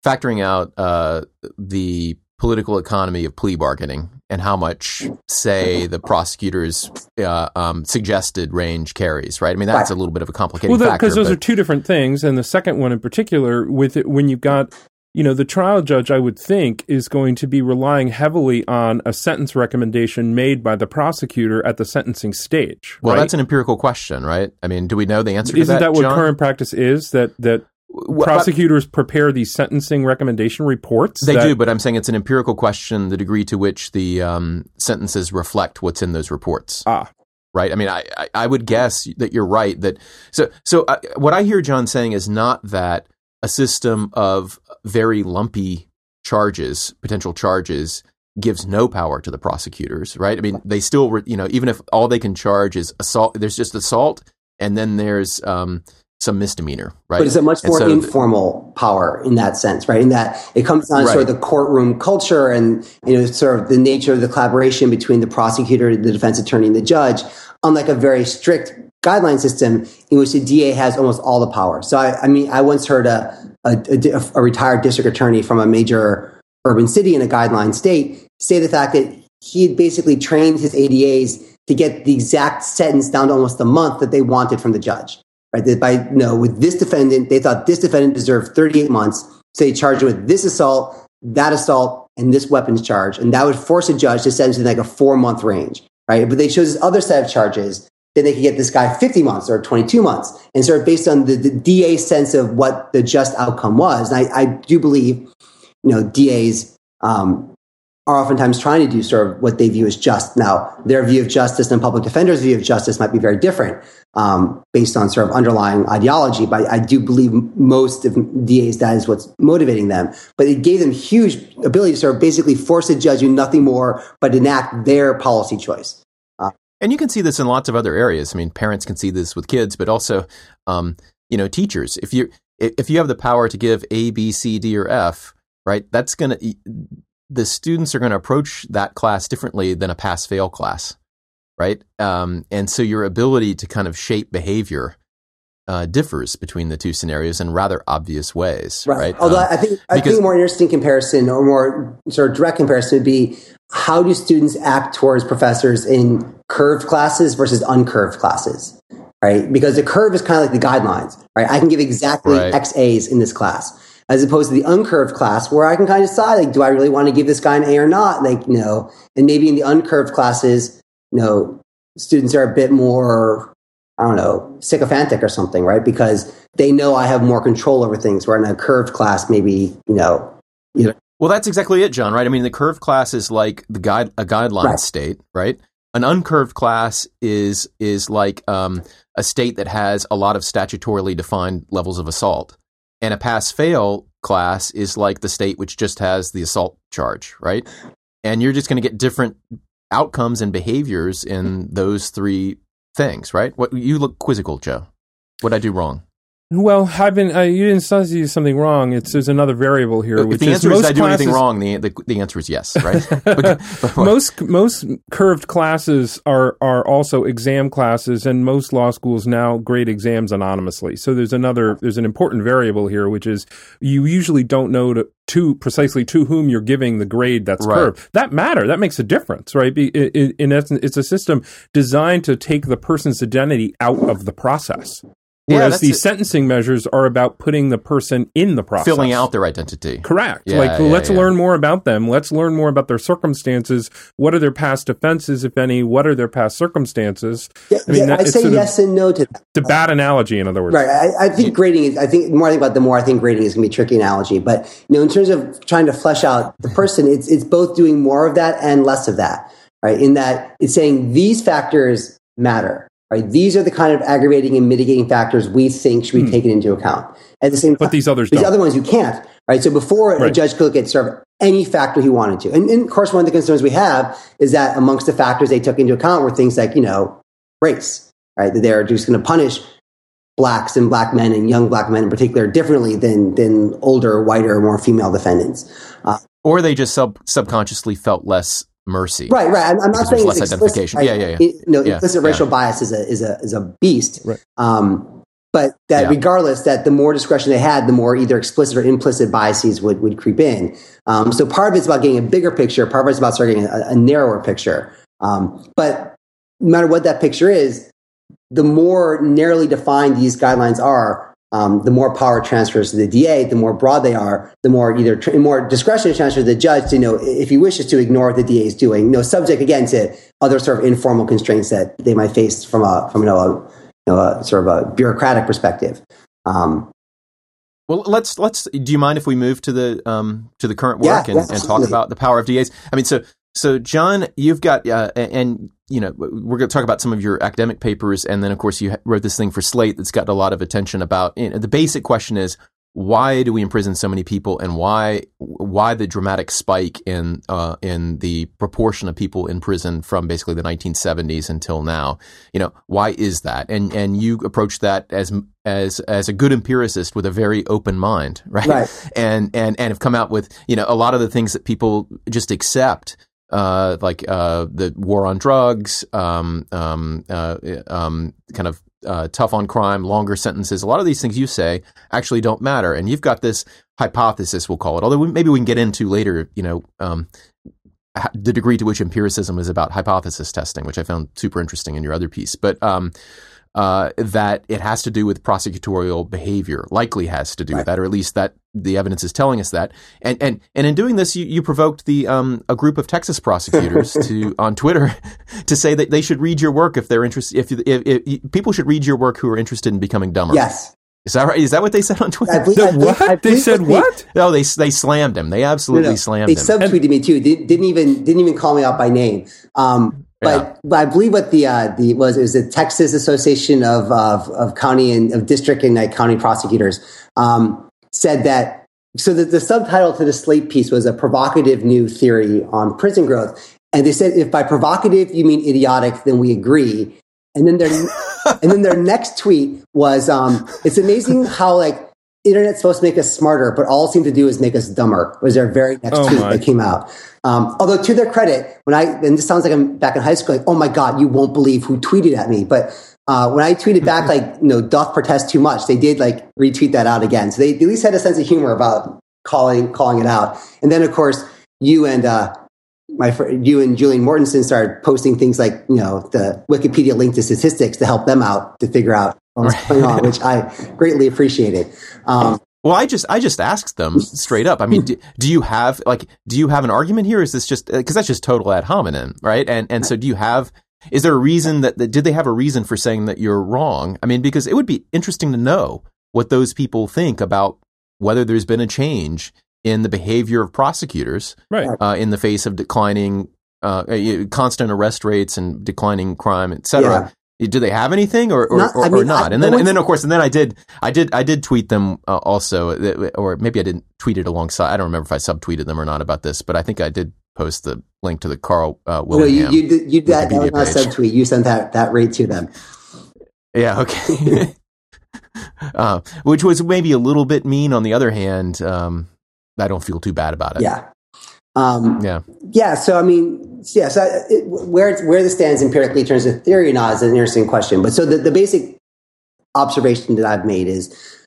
factoring out uh, the political economy of plea bargaining and how much, say, the prosecutor's uh, um, suggested range carries. Right? I mean, that's Right. a little bit of a complicating Well, factor. because those but- are two different things, and the second one in particular, with it, when you've got, you know, the trial judge, I would think is going to be relying heavily on a sentence recommendation made by the prosecutor at the sentencing stage. well, right? that's an empirical question, right? I mean, do we know the answer Isn't to that? that what John? current practice is? That that Well, prosecutors prepare these sentencing recommendation reports. They that- do, but I'm saying it's an empirical question: the degree to which the um, sentences reflect what's in those reports. Ah, right? I mean, I, I, I would guess that you're right. That so so uh, what I hear John saying is not that a system of very lumpy charges, potential charges, gives no power to the prosecutors, right? I mean, they still, re- you know, even if all they can charge is assault, there's just assault, and then there's um, some misdemeanor, right? But it's a much more so- informal power in that sense, right? In that it comes down to sort of the courtroom culture and you know sort of the nature of the collaboration between the prosecutor, the defense attorney, and the judge. Unlike a very strict guideline system in which the DA has almost all the power. So I, I mean, I once heard a, a, a retired district attorney from a major urban city in a guideline state say the fact that he had basically trained his ADAs to get the exact sentence down to almost a month that they wanted from the judge right? That by you know, with this defendant, they thought this defendant deserved 38 months, so they charged with this assault, that assault, and this weapons charge, and that would force a judge to sentence him like a four month range, right? But they chose this other set of charges, then they could get this guy 50 months or 22 months, and sort of based on the, the DA sense of what the just outcome was. And I, I do believe, you know, DAs. Um, are oftentimes trying to do sort of what they view as just. Now, their view of justice and public defender's view of justice might be very different um, based on sort of underlying ideology. But I do believe most of DAs that is what's motivating them. But it gave them huge ability to sort of basically force a judge to do nothing more but enact their policy choice. And you can see this in lots of other areas. I mean, parents can see this with kids, but also, um, you know, teachers. If you if you have the power to give A, B, C, D, or F, right? That's gonna the students are going to approach that class differently than a pass fail class, right? Um, and so your ability to kind of shape behavior uh, differs between the two scenarios in rather obvious ways, right? Although Um, I think I because- think a more interesting comparison or more sort of direct comparison would be how do students act towards professors in curved classes versus uncurved classes, right? Because the curve is kind of like the guidelines, right? I can give exactly Right. X A's in this class. As opposed to the uncurved class, where I can kind of decide, like, do I really want to give this guy an A or not? Like, no. and maybe in the uncurved classes, you know, students are a bit more, I don't know, sycophantic or something, right? Because they know I have more control over things. Where in a curved class, maybe, you know, you know, Well, that's exactly it, John. Right? I mean, the curved class is like the guide a guideline Right. state, right? An uncurved class is is like um, a state that has a lot of statutorily defined levels of assault, and a pass fail class is like the state which just has the assault charge, right? And you're just going to get different outcomes and behaviors in those three things, right? What you look quizzical, Joe. What I do wrong? Well, I've been. Uh, you didn't see something wrong. It's there's another variable here, If which the answer is most I do anything wrong, the, the the answer is yes, right? Most most curved classes are are also exam classes, and most law schools now grade exams anonymously. So there's another there's an important variable here, which is you usually don't know to, to precisely to whom you're giving the grade that's Right. curved. That matter that makes a difference, right? Be, i i in essence, it's a system designed to take the person's identity out of the process. Yeah, Whereas that's these it. sentencing measures are about putting the person in the process. filling out their identity. Correct. Yeah, like, yeah, let's yeah. learn more about them. Let's learn more about their circumstances. What are their past offenses, if any? What are their past circumstances? Yeah, I mean, yeah, that- I'd say sort of- yes and no to that. It's a bad analogy, in other words. Right. I, I think grading is, I think the more I think about it, the more I think grading is going to be a tricky analogy. But, you know, in terms of trying to flesh out the person, it's, it's both doing more of that and less of that, right? In that it's saying these factors matter, right? These are the kind of aggravating and mitigating factors we think should be taken into account. At the same time, Hmm. But these others these don't. other ones you can't, right? So before a judge could look at sort of any factor he wanted to. And, and of course, one of the concerns we have is that amongst the factors they took into account were things like, you know, race, right? That they're just going to punish blacks and black men and young black men in particular differently than, than older, whiter, more female defendants. Uh, Or they just sub- subconsciously felt less mercy. right, right. I'm, I'm not saying less explicit, identification. right? Yeah, yeah, yeah. It- no, Yeah, implicit yeah. racial bias is a, is a, is a beast. Right. Um, but that Yeah. regardless, that the more discretion they had, the more either explicit or implicit biases would, would creep in. Um, so part of it's about getting a bigger picture. Part of it's about starting a, a narrower picture. Um, but no matter what that picture is, the more narrowly defined these guidelines are, um, the more power transfers to the DA. The more broad they are, the more either tr- more discretion transfers to the judge to know if he wishes to ignore what the DA is doing. You know, subject again to other sort of informal constraints that they might face from a from you know a, you know, a sort of a bureaucratic perspective. Um, Well, let's let's. Do you mind if we move to the um to the current Yeah, work and, yeah, and talk about the power of DAs? I mean, so so John, you've got uh, and you know we're going to talk about some of your academic papers, and then of course you wrote this thing for Slate that's gotten a lot of attention about. You know, the basic question is why do we imprison so many people, and why why the dramatic spike in uh, in the proportion of people in prison from basically the 1970s until now? You know, why is that? And and you approach that as as as a good empiricist with a very open mind, right? Right. And and and have come out with you know a lot of the things that people just accept. Uh, like uh, the war on drugs, um, um, uh, um, kind of uh, tough on crime, longer sentences. A lot of these things you say actually don't matter, and you've got this hypothesis, we'll call it. Although we, maybe we can get into later, you know, um, the degree to which empiricism is about hypothesis testing, which I found super interesting in your other piece. But um, uh, that it has to do with prosecutorial behavior, likely has to do with that, or at least that the evidence is telling us that. And and and in doing this, you, you provoked the um, a group of Texas prosecutors to on Twitter to say that they should read your work if they're interested. If, if, if people should read your work who are interested in becoming dumber. yes, is that right? Is that what they said on Twitter? I believe, The I believe- what? I they said the- what? no, they they slammed him. They absolutely No, no. slammed They him. They subtweeted me too. They didn't even didn't even call me out by name. Um, but, but I believe what the uh, the was it was the Texas Association of of, of county and of district and like, county prosecutors um, said that. So the, the subtitle to the Slate piece was a provocative new theory on prison growth, and they said if by provocative you mean idiotic, then we agree. And then their and then their next tweet was um, it's amazing how like internet's supposed to make us smarter, but all it seemed to do is make us dumber. Was their very next Oh tweet my. that came out. Um, although to their credit, when I and this sounds like I'm back in high school, like oh my god, you won't believe who tweeted at me. But uh, when I tweeted back like you know doth protest too much, they did like retweet that out again. So they at least had a sense of humor about calling calling it out. And then of course you and uh, my fr- you and Julian Mortensen started posting things like you know the Wikipedia link to statistics to help them out to figure out what was going on, which I greatly appreciated. Um, Well, I just I just asked them straight up. I mean, do, do you have like do you have an argument here? Is this just because that's just total ad hominem, right? And and so do you have? Is there a reason that, that did they have a reason for saying that you're wrong? I mean, because it would be interesting to know what those people think about whether there's been a change in the behavior of prosecutors Right. uh, in the face of declining uh, uh, constant arrest rates and declining crime, et cetera. Do they have anything or or Not- or, I or not? I- and no then and then of course and then I did I did I did tweet them uh, also or maybe I didn't tweet it alongside. I don't remember if I subtweeted them or not about this, but I think I did post the link to the Carl uh, no, you, you did you did that, that was not subtweet. You sent that that rate to them. Yeah, okay. uh, which was maybe a little bit mean. On the other hand, um, I don't feel too bad about it. Yeah. Um, Yeah. Yeah, so I mean, yeah, so it, where it's, where this stands empirically in terms of theory or not is an interesting question. But so the, the basic observation that I've made is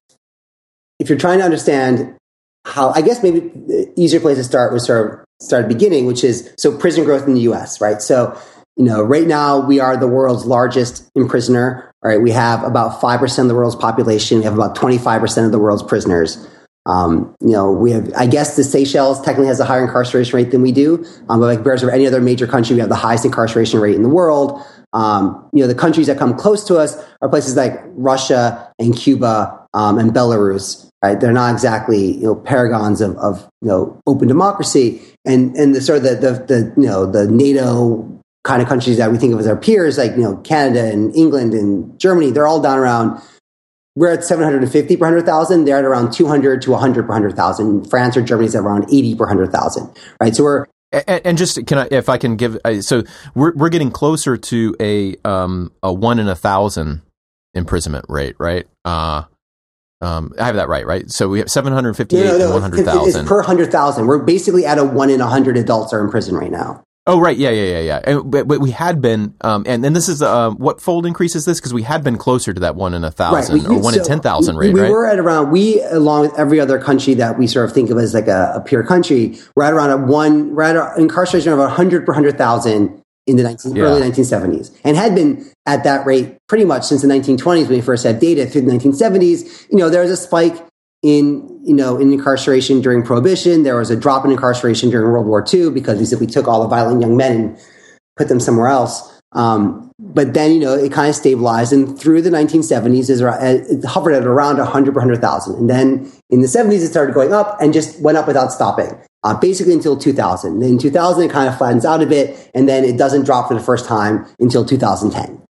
if you're trying to understand how, I guess maybe the easier place to start was sort of start at beginning, which is so prison growth in the U.S. Right, so you know, right now we are the world's largest imprisoner. right? We have about 5% of the world's population. We have about 25% of the world's prisoners. Um, you know, we have, I guess the Seychelles technically has a higher incarceration rate than we do. Um, but like bears over any other major country, we have the highest incarceration rate in the world. Um, you know, the countries that come close to us are places like Russia and Cuba um, and Belarus. Right? They're not exactly you know paragons of, of you know open democracy, and and the sort of the, the, the you know the NATO kind of countries that we think of as our peers, like you know Canada and England and Germany. They're all down around. We're at 750 per 100,000. They're at around 200 to 100 per 100,000. France or Germany is at around 80 per 100,000. Right. So we're and, and, just can I, if I can give, so we're we're getting closer to a um a one in a thousand imprisonment rate, right? Uh, um, I have that right, right? So we have seven hundred fifty-eight no, no, no. and one hundred thousand per hundred thousand. We're basically at a one in a hundred adults are in prison right now. Oh right, yeah, yeah, yeah, yeah. And, but, but we had been, um, and then this is uh, what fold increase is this? Because we had been closer to that one in a thousand right. or one so in ten thousand rate. We, right? were at around we, along with every other country that we sort of think of as like a, a peer country, we're at around a one, we're at an incarceration of hundred per hundred thousand in the 19, yeah. early 1970s, and had been at that rate pretty much since the 1920s when we first had data through the 1970s. You know, there was a spike in you know in incarceration during prohibition. There was a drop in incarceration during world war ii because we simply took all the violent young men and put them somewhere else. Um, but then you know it kind of stabilized and through the 1970s it hovered at around 100 per 100000 and then in the 70s it started going up and just went up without stopping uh, basically until 2000 in 2000 it kind of flattens out a bit and then it doesn't drop for the first time until 2010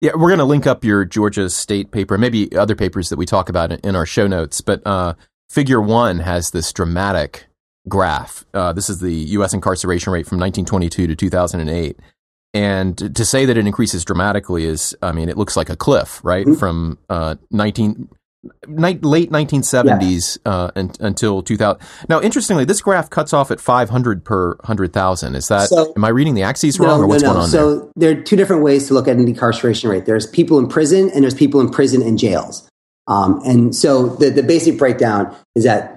yeah, we're going to link up your Georgia State paper, maybe other papers that we talk about in our show notes. But uh, Figure One has this dramatic graph. Uh, this is the U.S. incarceration rate from 1922 to 2008. And to say that it increases dramatically is, I mean, it looks like a cliff, right? Mm-hmm. From uh, 19 ni- late 1970s yeah. uh, and, until 2000. Now, interestingly, this graph cuts off at 500 per 100,000. Is that, so, am I reading the axes wrong no, or what's no, no. going on so there? there are two different ways to look at an incarceration rate. There's people in prison and there's people in prison and jails. Um, and so the, the basic breakdown is that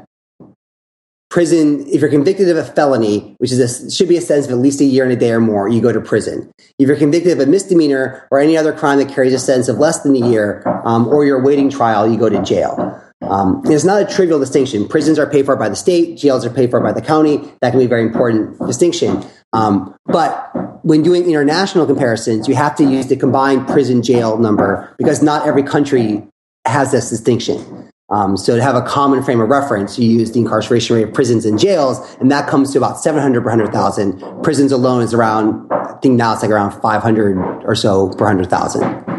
prison, if you're convicted of a felony, which is a, should be a sentence of at least a year and a day or more, you go to prison. If you're convicted of a misdemeanor or any other crime that carries a sentence of less than a year, um, or you're awaiting trial, you go to jail. Um, it's not a trivial distinction. Prisons are paid for by the state, jails are paid for by the county. That can be a very important distinction. Um, but when doing international comparisons, you have to use the combined prison jail number because not every country has this distinction. Um, so to have a common frame of reference, you use the incarceration rate of prisons and jails, and that comes to about 700 per 100,000. Prisons alone is around, I think now it's like around 500 or so per 100,000.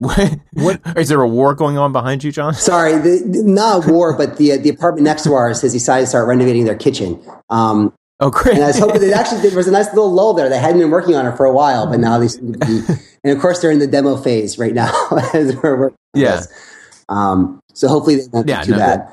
what is there a war going on behind you, John? Sorry, the, the, not a war, but the the apartment next to ours has decided to start renovating their kitchen. Um, oh, great! And I was hoping that actually there was a nice little lull there. They hadn't been working on it for a while, but now they seem to be. and of course, they're in the demo phase right now as we're working. Yeah. Um, so hopefully they won't yeah, be too no, bad.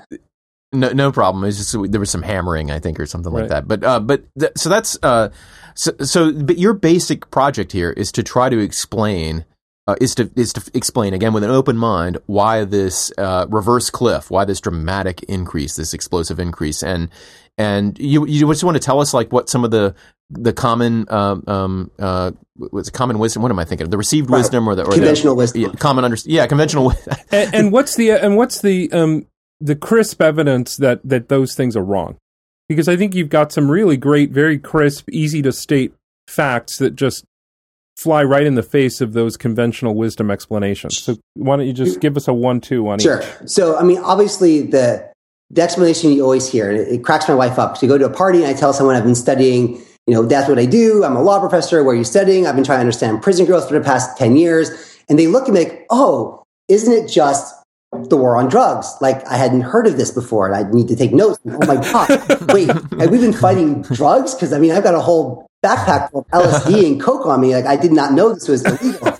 No, no problem. It's just there was some hammering, I think, or something right. like that. But uh, but th- so that's uh, so so. But your basic project here is to try to explain. Uh, is to is to explain again with an open mind why this uh, reverse cliff, why this dramatic increase, this explosive increase, and and you you just want to tell us like what some of the the common um, um uh what's common wisdom what am i thinking of the received right. wisdom or the or conventional the, wisdom yeah, common under yeah conventional and, and what's the and what's the um the crisp evidence that that those things are wrong because i think you've got some really great very crisp easy to state facts that just fly right in the face of those conventional wisdom explanations so why don't you just give us a one two on each? sure each? so i mean obviously the the explanation you always hear, it, it cracks my wife up. So you go to a party and I tell someone I've been studying you know, that's what I do. I'm a law professor. Where are you studying? I've been trying to understand prison growth for the past 10 years. And they look at me like, oh, isn't it just the war on drugs? Like I hadn't heard of this before and I need to take notes. Oh my God. Wait, have we been fighting drugs? Cause I mean, I've got a whole backpack full of LSD and coke on me. Like I did not know this was illegal.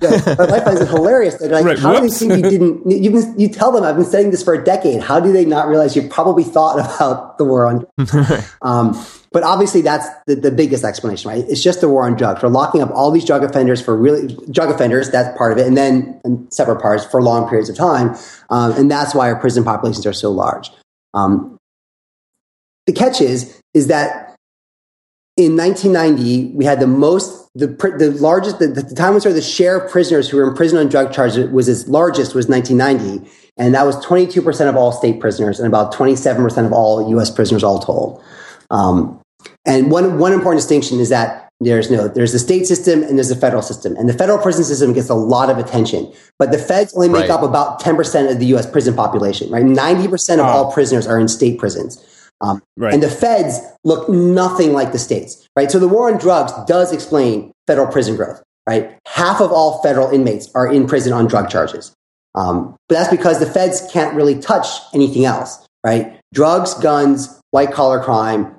yeah, my wife finds it hilarious. They're like, right, how whoops. do they think you didn't? You, been, you tell them I've been studying this for a decade. How do they not realize you probably thought about the war on drugs? um, but obviously, that's the, the biggest explanation, right? It's just the war on drugs. We're locking up all these drug offenders for really drug offenders. That's part of it, and then separate parts for long periods of time, um, and that's why our prison populations are so large. Um, the catch is is that in 1990, we had the most, the, the largest, the, the time when the share of prisoners who were in prison on drug charges was its largest was 1990. And that was 22% of all state prisoners and about 27% of all U.S. prisoners all told. Um, and one, one important distinction is that there's no, there's the state system and there's the federal system. And the federal prison system gets a lot of attention, but the feds only make right. up about 10% of the U.S. prison population, right? 90% of oh. all prisoners are in state prisons. Um, right. And the feds look nothing like the states, right? So the war on drugs does explain federal prison growth, right? Half of all federal inmates are in prison on drug charges. Um, but that's because the feds can't really touch anything else, right? Drugs, guns, white collar crime,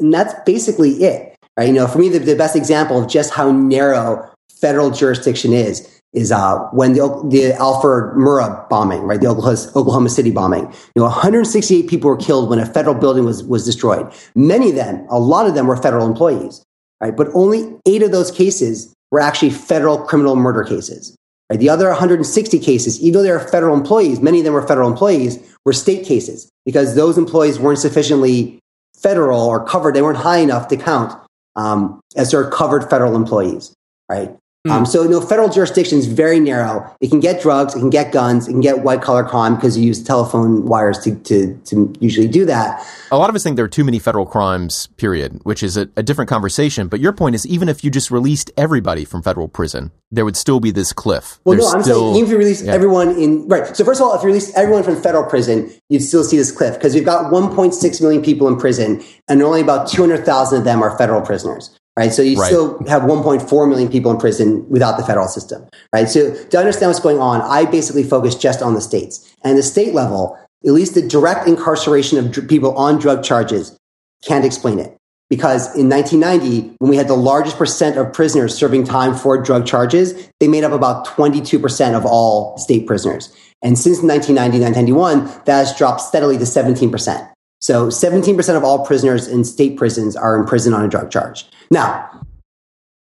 and that's basically it, right? You know, for me, the, the best example of just how narrow federal jurisdiction is is uh, when the, the Alfred Murrah bombing, right, the Oklahoma, Oklahoma, City bombing. You know, 168 people were killed when a federal building was, was destroyed. Many of them, a lot of them were federal employees, right? But only eight of those cases were actually federal criminal murder cases. Right? The other 160 cases, even though they were federal employees, many of them were federal employees, were state cases because those employees weren't sufficiently federal or covered. They weren't high enough to count um, as of covered federal employees, right? Mm. Um, so, no, federal jurisdiction is very narrow. It can get drugs, it can get guns, it can get white collar crime because you use telephone wires to, to, to usually do that. A lot of us think there are too many federal crimes, period, which is a, a different conversation. But your point is, even if you just released everybody from federal prison, there would still be this cliff. Well, There's no, I'm still, saying even if you release yeah. everyone in right. So first of all, if you release everyone from federal prison, you'd still see this cliff because we've got 1.6 million people in prison, and only about 200,000 of them are federal prisoners right? So you right. still have 1.4 million people in prison without the federal system, right? So to understand what's going on, I basically focus just on the states. And the state level, at least the direct incarceration of dr- people on drug charges can't explain it. Because in 1990, when we had the largest percent of prisoners serving time for drug charges, they made up about 22% of all state prisoners. And since 1990, 1991, that has dropped steadily to 17%. So 17% of all prisoners in state prisons are in prison on a drug charge. Now,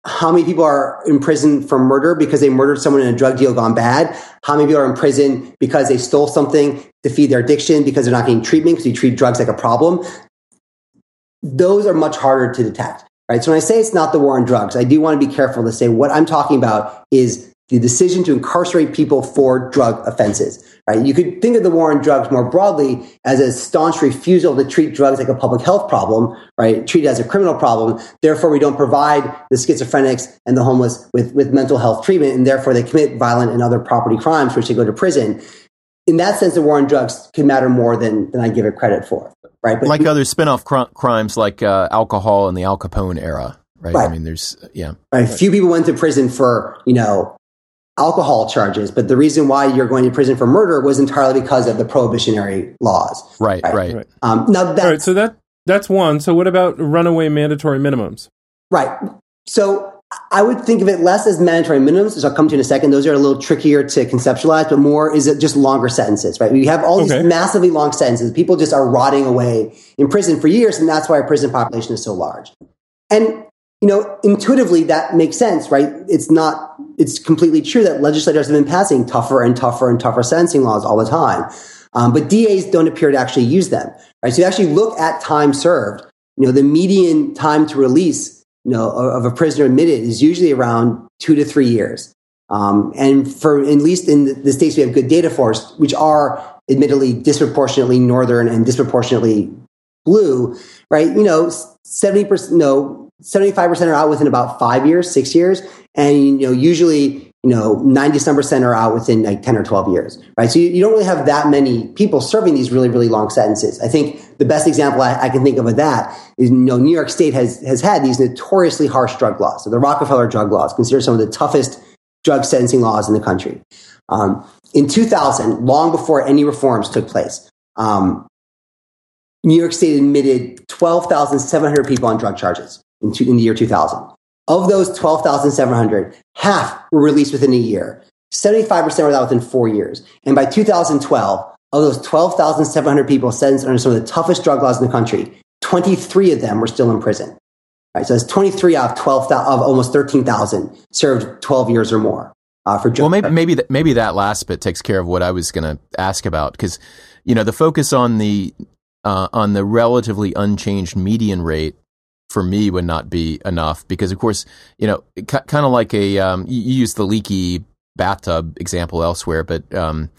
how many people are in prison for murder because they murdered someone in a drug deal gone bad? How many people are in prison because they stole something to feed their addiction because they're not getting treatment because you treat drugs like a problem? Those are much harder to detect, right? So when I say it's not the war on drugs, I do want to be careful to say what I'm talking about is the decision to incarcerate people for drug offenses. Right? You could think of the war on drugs more broadly as a staunch refusal to treat drugs like a public health problem, right? Treat it as a criminal problem. Therefore, we don't provide the schizophrenics and the homeless with, with mental health treatment, and therefore they commit violent and other property crimes, which they go to prison. In that sense, the war on drugs can matter more than, than I give it credit for, right? But like we, other spin-off cr- crimes like uh, alcohol in the Al Capone era. Right? right? I mean, there's yeah. Right. Few people went to prison for you know alcohol charges, but the reason why you're going to prison for murder was entirely because of the prohibitionary laws. Right, right. right. Um, now that, All right, so that that's one. So what about runaway mandatory minimums? Right. So I would think of it less as mandatory minimums, as I'll come to in a second. Those are a little trickier to conceptualize, but more is it just longer sentences, right? We have all these okay. massively long sentences. People just are rotting away in prison for years, and that's why our prison population is so large. And you know, intuitively that makes sense, right? It's not, it's completely true that legislators have been passing tougher and tougher and tougher sentencing laws all the time. Um, but DAs don't appear to actually use them, right? So you actually look at time served, you know, the median time to release, you know, of a prisoner admitted is usually around two to three years. Um, and for, at least in the states we have good data for, which are admittedly disproportionately northern and disproportionately blue, right? You know, 70%, no, 75% are out within about five years, six years. And, you know, usually, you know, 90 some percent are out within like 10 or 12 years, right? So you, you, don't really have that many people serving these really, really long sentences. I think the best example I, I, can think of of that is, you know, New York State has, has had these notoriously harsh drug laws. So the Rockefeller drug laws considered some of the toughest drug sentencing laws in the country. Um, in 2000, long before any reforms took place, um, New York State admitted 12,700 people on drug charges in, two, in the year 2000. Of those 12,700, half were released within a year. 75% were out within four years. And by 2012, of those 12,700 people sentenced under some of the toughest drug laws in the country, 23 of them were still in prison. Right, so it's 23 out of 12 of almost 13,000 served 12 years or more uh, for. Well, maybe maybe that, maybe that last bit takes care of what I was going to ask about because you know the focus on the uh, on the relatively unchanged median rate for me would not be enough because, of course, you know, c- kind of like a um, you, use the leaky bathtub example elsewhere, but um,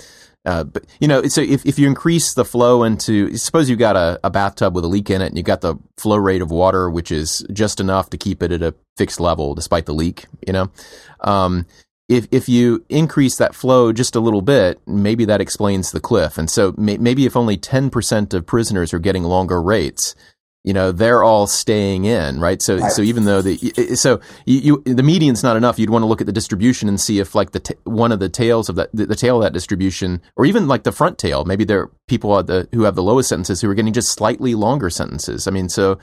uh, but you know, so if, if you increase the flow into, suppose you've got a, a bathtub with a leak in it, and you've got the flow rate of water, which is just enough to keep it at a fixed level despite the leak. You know, um, if if you increase that flow just a little bit, maybe that explains the cliff. And so may, maybe if only ten percent of prisoners are getting longer rates, you know they're all staying in right? So right. so even though the so you, you, the median's not enough. You'd want to look at the distribution and see if like the t- one of the tails of that the, the, tail of that distribution or even like the front tail. Maybe there are people the, who have the lowest sentences who are getting just slightly longer sentences. I mean so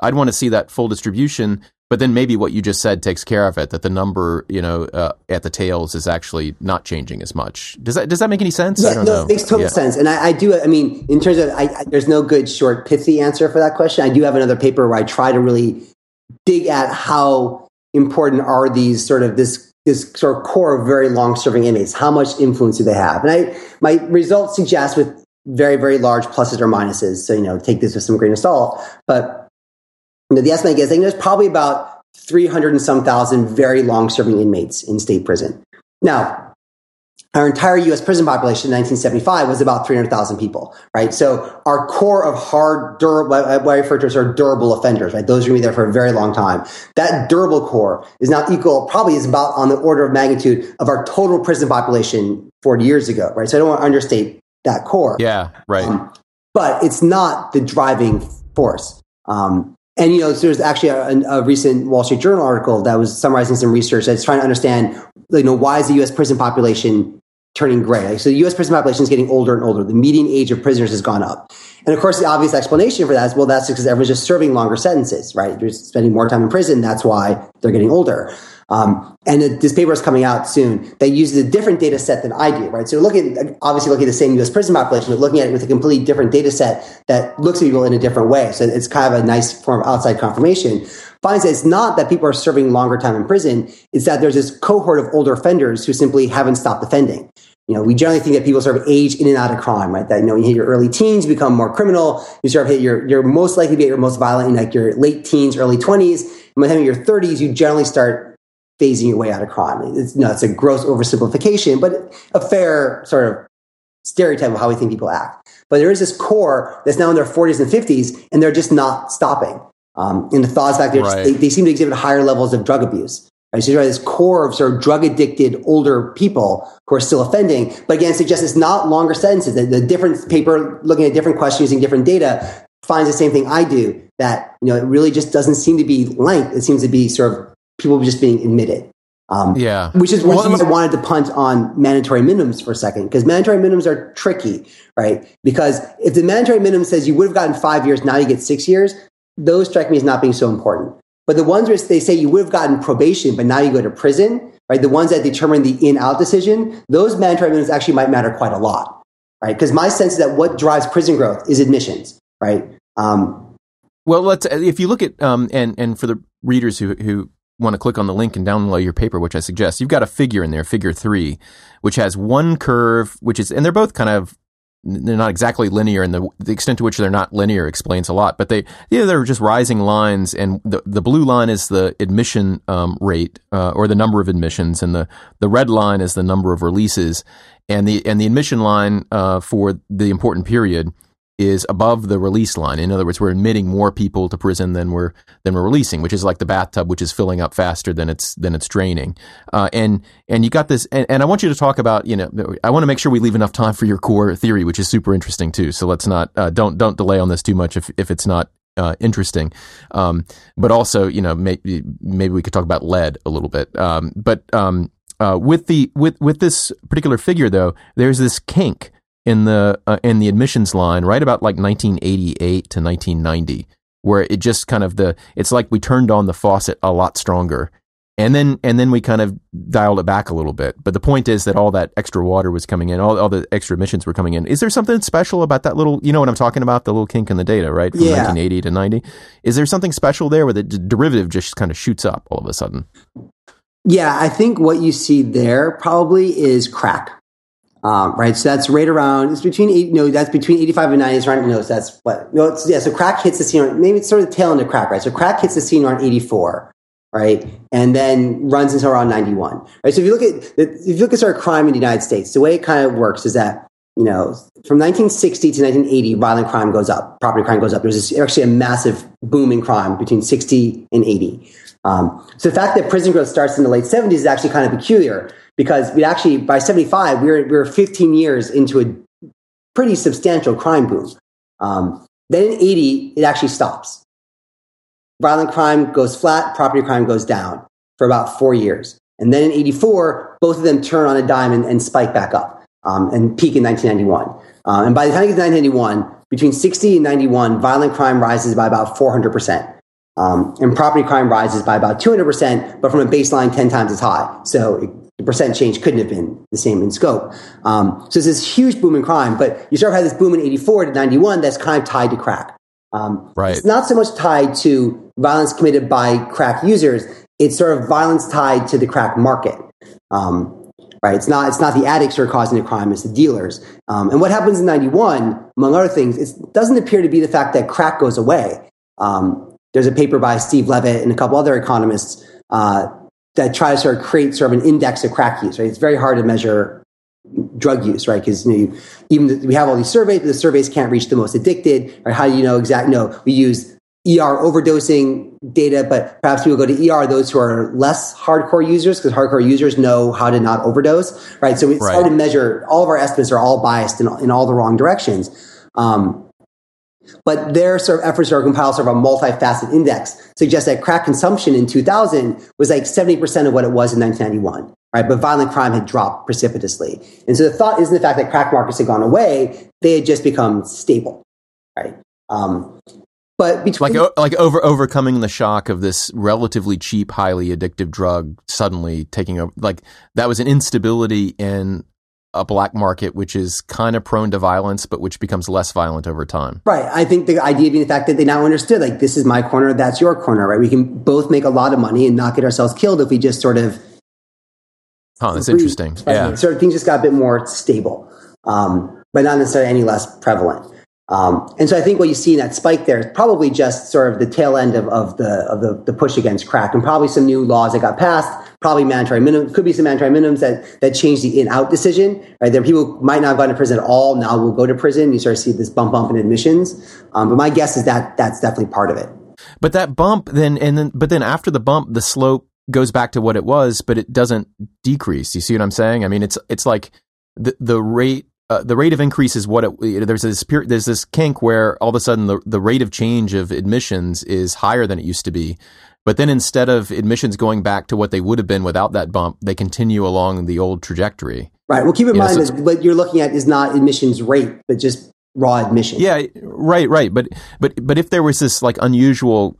i'd want to see that full distribution but then maybe what you just said takes care of it that the number you know uh, at the tails is actually not changing as much. Does that does that make any sense? Yeah, no, know. it makes total yeah. sense. And I, I, do i mean in terms of I, I, there's no good short pithy answer for that question. I do have another paper where i try to really dig at how important are these sort of this this sort of core of very long serving inmates. How much influence do they have? And i my results suggest with very very large pluses or minuses. So you know take this with some grain of salt. But you know, the estimate is there's probably about 300 and some thousand very long serving inmates in state prison. Now, our entire US prison population in 1975 was about 300,000 people, right? So our core of hard, durable, what I refer to as our durable offenders, right? Those are going to be there for a very long time. That durable core is not equal, probably is about on the order of magnitude of our total prison population 40 years ago, right? So I don't want to understate that core. Yeah, right. Um, but it's not the driving force. Um, and you know, there's actually a, a, recent Wall Street Journal article that was summarizing some research that's trying to understand, you know, why is the U.S. prison population turning gray? Like, so the U.S. prison population is getting older and older. The median age of prisoners has gone up, and of course, the obvious explanation for that is, well, that's because everyone's just serving longer sentences, right? You're spending more time in prison. That's why they're getting older. Um, and this paper is coming out soon that uses a different data set than I do, right? So looking, obviously looking at the same US prison population, but looking at it with a completely different data set that looks at people in a different way. So it's kind of a nice form of outside confirmation. Finds that it's not that people are serving longer time in prison, it's that there's this cohort of older offenders who simply haven't stopped offending. You know, we generally think that people sort of age in and out of crime, right? That, you know, you hit your early teens, you become more criminal. You sort of hit your, you're most likely to be at your most violent in like your late teens, early 20s. And by the time you're 30s, you generally start phasing your way out of crime. It's, you know, it's a gross oversimplification, but a fair sort of stereotype of how we think people act. But there is this core that's now in their 40s and 50s, and they're just not stopping. Um, and the thoughts back there, right. they, they, seem to exhibit higher levels of drug abuse. Right? So you have this core of sort of drug addicted older people who are still offending. But again, suggests it's not longer sentences. The, the different paper looking at different questions using different data finds the same thing I do. That you know, it really just doesn't seem to be length. It seems to be sort of people just being admitted. Um, yeah. Which is why I wanted to punt on mandatory minimums for a second, because mandatory minimums are tricky, right? Because if the mandatory minimum says you would have gotten five years, now you get six years, those strike me as not being so important. But the ones where they say you would have gotten probation, but now you go to prison, right? The ones that determine the in out decision, those mandatory minimums actually might matter quite a lot, right? Because my sense is that what drives prison growth is admissions, right? Um, well, let's if you look at um, and and for the readers who who want to click on the link and download your paper, which I suggest, you've got a figure in there, figure three, which has one curve, which is, and they're both kind of, they're not exactly linear, and the, the extent to which they're not linear explains a lot. But they, yeah, they're just rising lines, and the the blue line is the admission um, rate uh, or the number of admissions, and the the red line is the number of releases, and the and the admission line uh, for the important period is above the release line. In other words, we're admitting more people to prison than we're than we're releasing, which is like the bathtub, which is filling up faster than it's than it's draining. Uh, and and you got this, and, and I want you to talk about, you know, I want to make sure we leave enough time for your core theory, which is super interesting too. So let's not uh, don't don't delay on this too much if if it's not uh, interesting. Um, but also, you know, maybe maybe we could talk about lead a little bit. Um, but um, uh, with the with with this particular figure, though, there's this kink in the uh, in the admissions line right about like 1988 to 1990 where it just kind of the it's like we turned on the faucet a lot stronger. And then and then we kind of dialed it back a little bit. But the point is that all that extra water was coming in all, all the extra emissions were coming in. Is there something special about that little you know what i'm talking about? The little kink in the data right? From yeah. 1980 to 90 is there something special there where the d- derivative just kind of shoots up all of a sudden? Yeah i think what you see there probably is crack Um, right, so that's right around. It's between eight, no, that's between eighty-five and ninety. It's around, no, so that's what. No, it's yeah. So crack hits the scene. Maybe it's sort of the tail end of crack, right? So crack hits the scene around eighty-four, right, and then runs until around ninety-one, right. So if you look at if you look at sort of crime in the United States, the way it kind of works is that you know from 1960 to 1980, violent crime goes up, property crime goes up. There's actually a massive boom in crime between 60 and 80. Um, so the fact that prison growth starts in the late 70s is actually kind of peculiar because we actually by 75 we were, we were 15 years into a pretty substantial crime boom. Um, then in 80 it actually stops. Violent crime goes flat property crime goes down for about four years. And then in 84 both of them turn on a dime and, and spike back up um, and peak in 1991 uh, and by the time it gets 1991 between 60 and 91 violent crime rises by about 400% um, and property crime rises by about 200%, but from a baseline 10 times as high. So it, the percent change couldn't have been the same in scope. Um, so it's this huge boom in crime, but you sort of have this boom in 84 to 91 that's kind of tied to crack. Um, right. It's not so much tied to violence committed by crack users. It's sort of violence tied to the crack market. Um, right? It's not, it's not the addicts who are causing the crime, it's the dealers. Um, and what happens in 91, among other things, it doesn't appear to be the fact that crack goes away. Um, there's a paper by Steve Levitt and a couple other economists uh, that try to sort of create sort of an index of crack use. Right, it's very hard to measure drug use, right? Because you know, even the, we have all these surveys, but the surveys can't reach the most addicted. Right? How do you know exactly? No, we use ER overdosing data, but perhaps people go to ER those who are less hardcore users because hardcore users know how to not overdose, right? So it's right. hard to measure. All of our estimates are all biased in, in all the wrong directions. Um, but their sort of efforts to compile sort of a multifaceted index suggest that crack consumption in 2000 was like 70% of what it was in 1991, right? But violent crime had dropped precipitously. And so the thought isn't the fact that crack markets had gone away, they had just become stable, right? Um, but between like like over overcoming the shock of this relatively cheap, highly addictive drug suddenly taking over, like that was an instability in a black market which is kind of prone to violence, but which becomes less violent over time. Right. I think the idea being the fact that they now understood, like, this is my corner, that's your corner, right? We can both make a lot of money and not get ourselves killed if we just sort of. Oh, that's interesting. Yeah. Sort of things just got a bit more stable, um, but not necessarily any less prevalent. Um, and so I think what you see in that spike there is probably just sort of the tail end of, of the of the, the push against crack, and probably some new laws that got passed. Probably mandatory minimum could be some mandatory minimums that that change the in out decision. Right there, people might not have gone to prison at all. Now will go to prison. You sort of see this bump bump in admissions. Um, but my guess is that that's definitely part of it. But that bump then and then but then after the bump, the slope goes back to what it was, but it doesn't decrease. You see what I'm saying? I mean, it's it's like the the rate uh, the rate of increase is what it, there's this there's this kink where all of a sudden the, the rate of change of admissions is higher than it used to be. But then instead of admissions going back to what they would have been without that bump, they continue along the old trajectory. Right. Well, keep in you mind know, so that what you're looking at is not admissions rate, but just raw admission. Yeah. Right. Right. But but but if there was this like unusual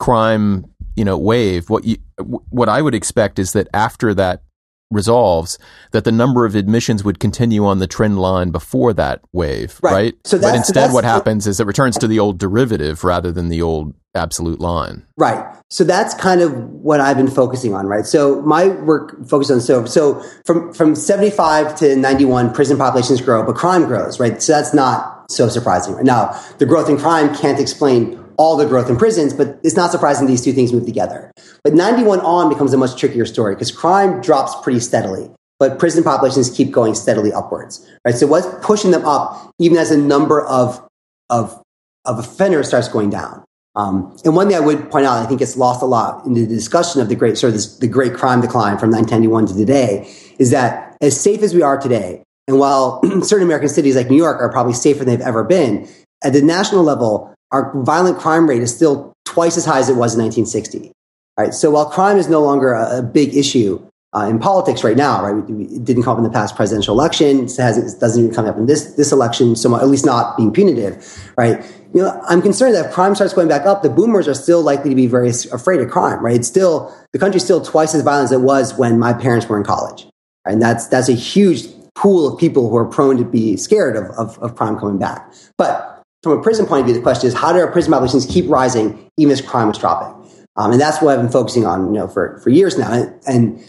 crime, you know, wave, what you what I would expect is that after that resolves that the number of admissions would continue on the trend line before that wave, right? right? So but instead, what happens is it returns to the old derivative rather than the old absolute line. Right. So that's kind of what I've been focusing on, right? So my work focused on so so from from 75 to 91 prison populations grow, but crime grows, right? So that's not so surprising. Right? Now, the growth in crime can't explain all the growth in prisons, but it's not surprising these two things move together. But 91 on becomes a much trickier story because crime drops pretty steadily, but prison populations keep going steadily upwards, right? So what's pushing them up, even as the number of, of, of offenders starts going down? Um, and one thing I would point out, I think it's lost a lot in the discussion of the great, sort of this, the great crime decline from 1991 to today, is that as safe as we are today, and while certain American cities like New York are probably safer than they've ever been, at the national level, our violent crime rate is still twice as high as it was in 1960. Right? So while crime is no longer a, a big issue uh, in politics right now, right? It didn't come up in the past presidential election. It, it doesn't even come up in this, this election, so much, at least not being punitive, right? You know, I'm concerned that if crime starts going back up, the boomers are still likely to be very afraid of crime, right? It's still, the country's still twice as violent as it was when my parents were in college. Right? And that's, that's a huge pool of people who are prone to be scared of, of, of crime coming back. But from a prison point of view, the question is how do our prison populations keep rising even as crime is dropping? Um, and that's what I've been focusing on, you know, for, for years now. And, and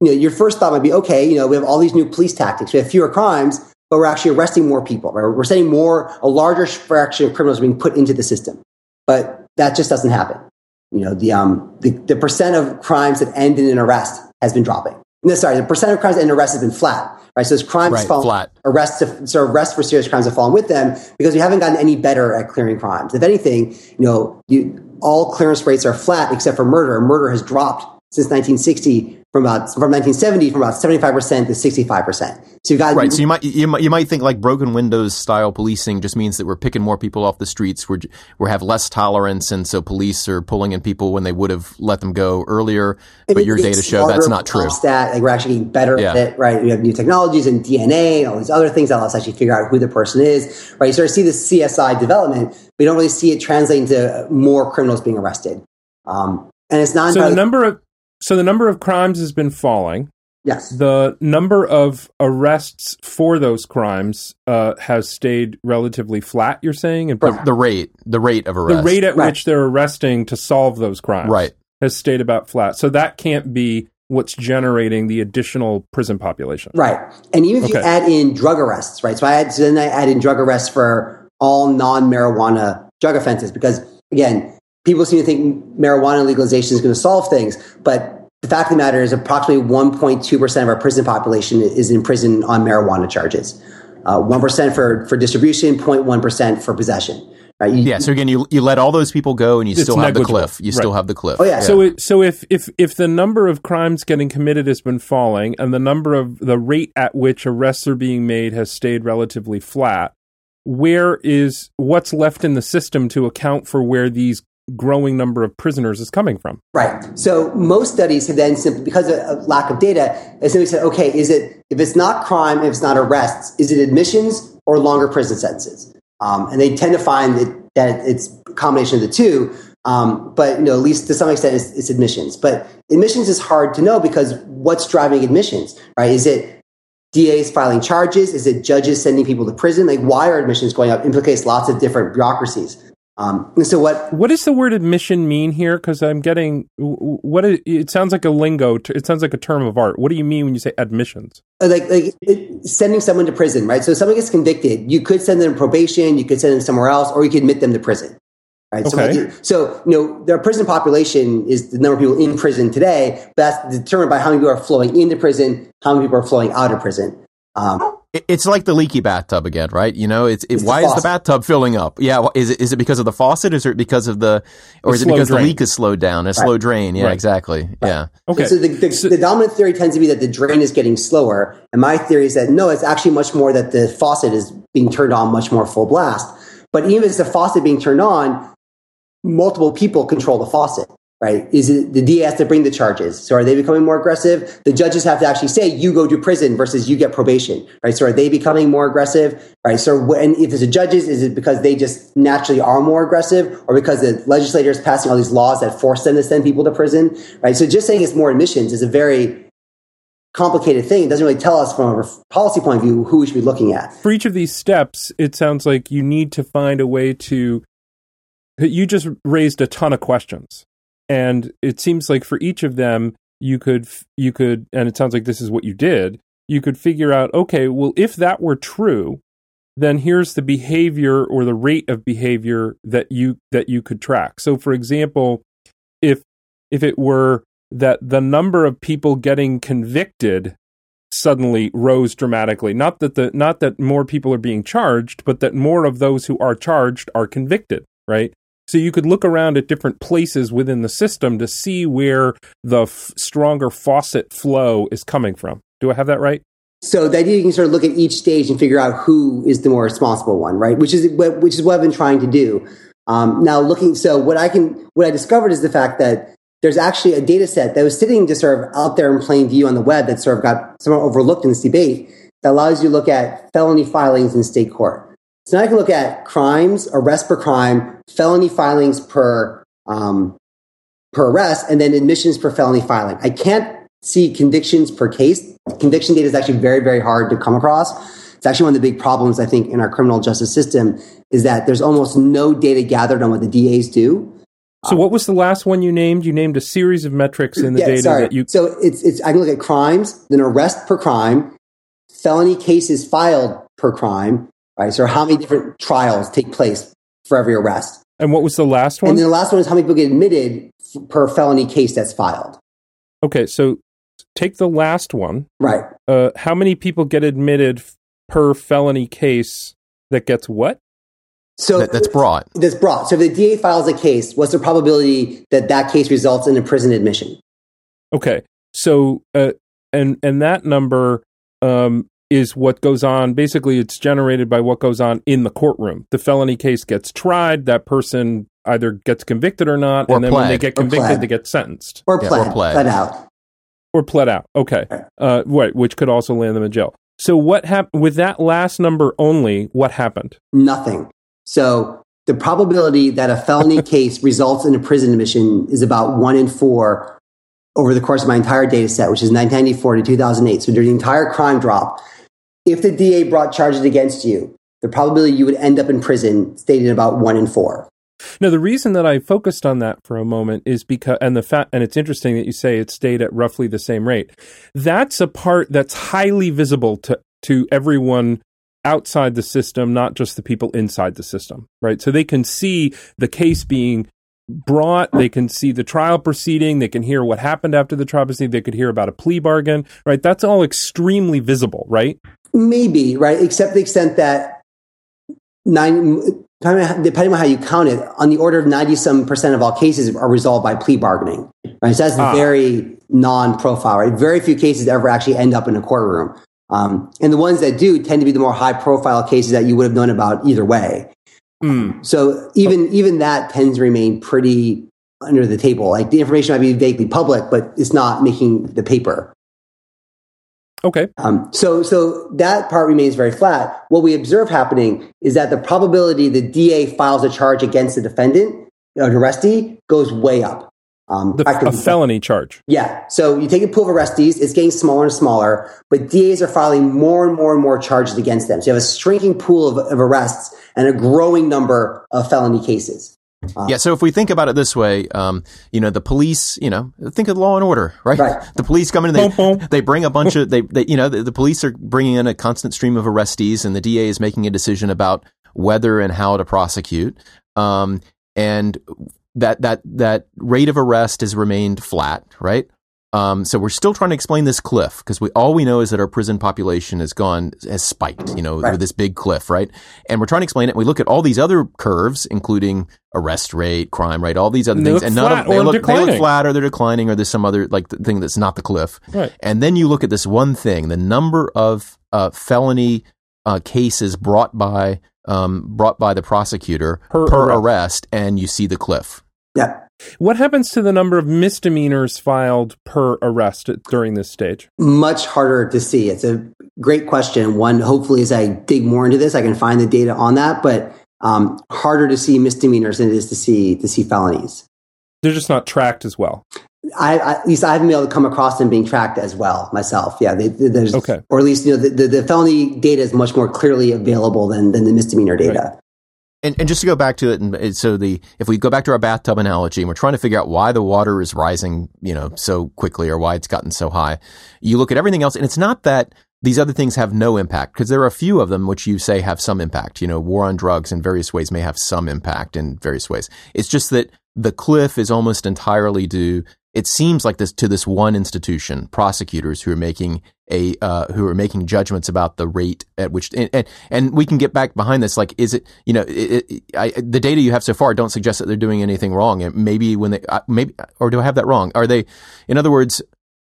you know, your first thought might be, okay, you know, we have all these new police tactics. We have fewer crimes, but we're actually arresting more people. Right? We're sending more, a larger fraction of criminals being put into the system. But that just doesn't happen. You know, the, um, the, the percent of crimes that end in an arrest has been dropping. No, sorry, the percent of crimes and arrests has been flat. Right, so as crimes Right, fall, flat. arrests, have- so arrests for serious crimes have fallen with them because we haven't gotten any better at clearing crimes. If anything, you know, you, all clearance rates are flat except for murder. Murder has dropped since 1960 from about from 1970 from about 75 percent to 65 percent. So you've got Right. So you might you might you might think like broken windows style policing just means that we're picking more people off the streets. We're we have less tolerance, and so police are pulling in people when they would have let them go earlier. But your data show that's not true. That like we're actually getting better Yeah. at it, right? We have new technologies and DNA and all these other things that allow us to actually figure out who the person is, right? You sort of see the CSI development, but you don't really see it translating to more criminals being arrested. Um, and it's not So the number of so the number of crimes has been falling. yes, The number of arrests for those crimes uh, has stayed relatively flat. You're saying, and The, the rate the rate of arrest. the rate at Right. which they're arresting to solve those crimes Right. has stayed about flat. So that can't be what's generating the additional prison population. Right. And even if you add in drug arrests, right? So I had, so then I add in drug arrests for all non-marijuana drug offenses because again, people seem to think marijuana legalization is going to solve things, but the fact of the matter is approximately 1.2% of our prison population is in prison on marijuana charges. Uh, 1% for, for distribution, 0.1% for possession. Right? You- Yeah. So again, you you let all those people go, and you It's still have the cliff. You still have the cliff. Oh, yeah. So, it, so if if if the number of crimes getting committed has been falling, and the number of the rate at which arrests are being made has stayed relatively flat, where is what's left in the system to account for where these growing number of prisoners is coming from? Right. So most studies have then simply, because of, lack of data, simply said, okay, is it, if it's not crime, if it's not arrests, is it admissions or longer prison sentences? Um, and they tend to find that, that it's a combination of the two. Um, but, you know, at least to some extent, it's, it's admissions. But admissions is hard to know because what's driving admissions, right? Is it DAs filing charges? Is it judges sending people to prison? Like, why are admissions going up? Implicates lots of different bureaucracies. Um, so what What does the word admission mean here? Because I'm getting what it, it sounds like a lingo. It sounds like a term of art. What do you mean when you say admissions? Uh, like like it, sending someone to prison, right? So if someone gets convicted, you could send them to probation, you could send them somewhere else, or you could admit them to prison, right? So, Okay. like, so you know, their prison population is the number of people in prison today, but that's determined by how many people are flowing into prison, how many people are flowing out of prison. Um, It's like the leaky bathtub again, right? You know, it's, it, It's the why is the bathtub filling up? Yeah, is it is it because of the faucet? Is it because of the, or The is it because drain. the leak is slowed down? A slow drain, yeah, Right. exactly, yeah. Okay. So the, the, So- the dominant theory tends to be that the drain is getting slower, and my theory is that no, it's actually much more that the faucet is being turned on much more full blast. But even if it's the faucet being turned on, multiple people control the faucet, right? Is it the DA has to bring the charges? So are they becoming more aggressive? The judges have to actually say you go to prison versus you get probation, right? So are they becoming more aggressive, right? So when if it's the judges, is it because they just naturally are more aggressive, or because the legislator is passing all these laws that force them to send people to prison, right? So just saying it's more admissions is a very complicated thing. It doesn't really tell us from a policy point of view who we should be looking at. for each of these steps, it sounds like you need to find a way to. You just raised a ton of questions, and it seems like for each of them, you could you could, and it sounds like this is what you did. You could figure out, okay, well, if that were true, then here's the behavior or the rate of behavior that you that you could track. So, for example, if if it were that the number of people getting convicted suddenly rose dramatically. Not that the not that more people are being charged, but that more of those who are charged are convicted, right? So you could look around at different places within the system to see where the f- stronger faucet flow is coming from. Do I have that right? So the idea you can sort of look at each stage and figure out who is the more responsible one, right? Which is what, which is what I've been trying to do. Um, now looking, so what I can, what I discovered is the fact that there's actually a data set that was sitting just sort of out there in plain view on the web that sort of got somewhat overlooked in this debate that allows you to look at felony filings in state court. So now I can look at crimes, arrest per crime, felony filings per um, per arrest, and then admissions per felony filing. I can't see convictions per case. Conviction data is actually very, very hard to come across. It's actually one of the big problems I think in our criminal justice system is that there's almost no data gathered on what the DAs do. So what was the last one you named? You named a series of metrics in the Yeah, data sorry. that you. So it's it's I can look at crimes, then arrest per crime, felony cases filed per crime, right? So how many different trials take place for every arrest? And what was the last one? And then the last one is how many people get admitted f- per felony case that's filed. okay, so take the last one. Right. Uh, how many people get admitted f- per felony case that gets what? So That, that's brought. that's brought. So if the DA files a case, what's the probability that that case results in a prison admission? Okay, so uh, and and that number um, is what goes on. Basically, it's generated by what goes on in the courtroom. The felony case gets tried. That person either gets convicted or not, Or and then when they get convicted, they get sentenced Or Yeah, or pled, pled. pled out. or pled out. Okay, uh, right, which could also land them in jail. So what happened with that last number only? What happened? Nothing. So the probability that a felony case results in a prison admission is about one in four over the course of my entire data set, which is 1994 to 2008. So during the entire crime drop, if the DA brought charges against you, the probability you would end up in prison stayed at about one in four. Now, the reason that I focused on that for a moment is because, and the fact, and it's interesting that you say it stayed at roughly the same rate. That's a part that's highly visible to to everyone outside the system, not just the people inside the system, right? So they can see the case being brought, they can see the trial proceeding, they can hear what happened after the trial proceeding, they could hear about a plea bargain, right? That's all extremely visible, right? Maybe, right? Except the extent that nine, depending on how you count it, on the order of 90 some percent of all cases are resolved by plea bargaining, right? So that's Ah. very non profile, right? Very few cases ever actually end up in a courtroom. Um, and the ones that do tend to be the more high profile cases that you would have known about either way. Mm. So even, even that tends to remain pretty under the table. Like the information might be vaguely public, but it's not making the paper. Okay. Um, so, so that part remains very flat. What we observe happening is that the probability the DA files a charge against the defendant, an arrestee, goes way up. Um, The, a felony charge. yeah. So you take a pool of arrestees, it's getting smaller and smaller, but DAs are filing more and more and more charges against them. So you have a shrinking pool of, of arrests and a growing number of felony cases. Yeah, so if we think about it this way, um, you know, the police, you know, think of Law and Order, right? Right. The police come in and they, they bring a bunch of, they, they, you know, the, the police are bringing in a constant stream of arrestees and the DA is making a decision about whether and how to prosecute. Um, and that, that, that rate of arrest has remained flat, right? Um, so we're still trying to explain this cliff because we all we know is that our prison population has gone has spiked, you know, Right. with this big cliff, right? And we're trying to explain it. We look at all these other curves, including arrest rate, crime rate, all these other things, and none of they look, they look flat or they're declining or there's some other like thing that's not the cliff. Right. And then you look at this one thing, the number of uh, felony uh, cases brought by um, brought by the prosecutor Per per, arrest. arrest, and you see the cliff. Yeah. What happens to the number of misdemeanors filed per arrest during this stage? much harder to see. It's a great question. One, hopefully, as I dig more into this, I can find the data on that. But um, harder to see misdemeanors than it is to see to see felonies. They're just not tracked as well. I, I, at least I haven't been able to come across them being tracked as well myself. Yeah, they, there's Okay. or at least you know the, the, the felony data is much more clearly available than than the misdemeanor data. And, and just to go back to it, and so the if we go back to our bathtub analogy, and we're trying to figure out why the water is rising, you know, so quickly, or why it's gotten so high, you look at everything else, and it's not that these other things have no impact, because there are a few of them which you say have some impact. You know, war on drugs in various ways may have some impact in various ways. It's just that the cliff is almost entirely due. It seems like this to this one institution, prosecutors who are making a uh, who are making judgments about the rate at which and, and and we can get back behind this. Like, is it you know it, it, I, the data you have so far don't suggest that they're doing anything wrong. And maybe when they maybe or do I have that wrong? Are they, in other words,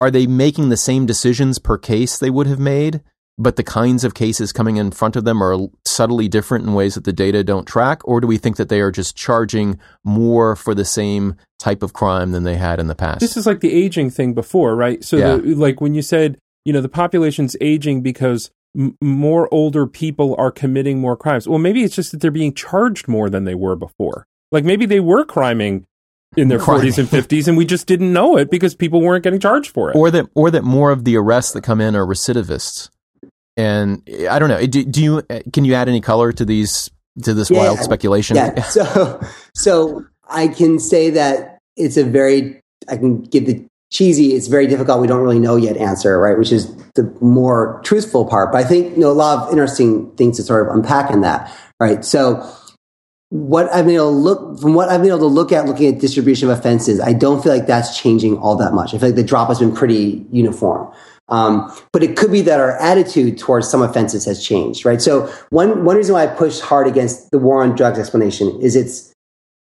are they making the same decisions per case they would have made? But the kinds of cases coming in front of them are subtly different in ways that the data don't track, or do we think that they are just charging more for the same type of crime than they had in the past? This is like the aging thing before, right? So, Yeah. the, like when you said, you know, the population's aging because m- more older people are committing more crimes. Well, maybe it's just that they're being charged more than they were before. Like maybe they were criming in their Criming. 40s and 50s, and we just didn't know it because people weren't getting charged for it. or that or that more of the arrests that come in are recidivists. And I don't know. Do, do you uh, can you add any color to these to this Yeah. wild speculation? Yeah. So, so I can say that it's a very, I can give the cheesy, it's very difficult, we don't really know yet answer, right? Which is the more truthful part. But I think, you know, a lot of interesting things to sort of unpack in that, right? So, what I've been able to look from what I've been able to look at looking at distribution of offenses, I don't feel like that's changing all that much. I feel like the drop has been pretty uniform. Um, but it could be that our attitude towards some offenses has changed, right? So one one reason why I push hard against the war on drugs explanation is it's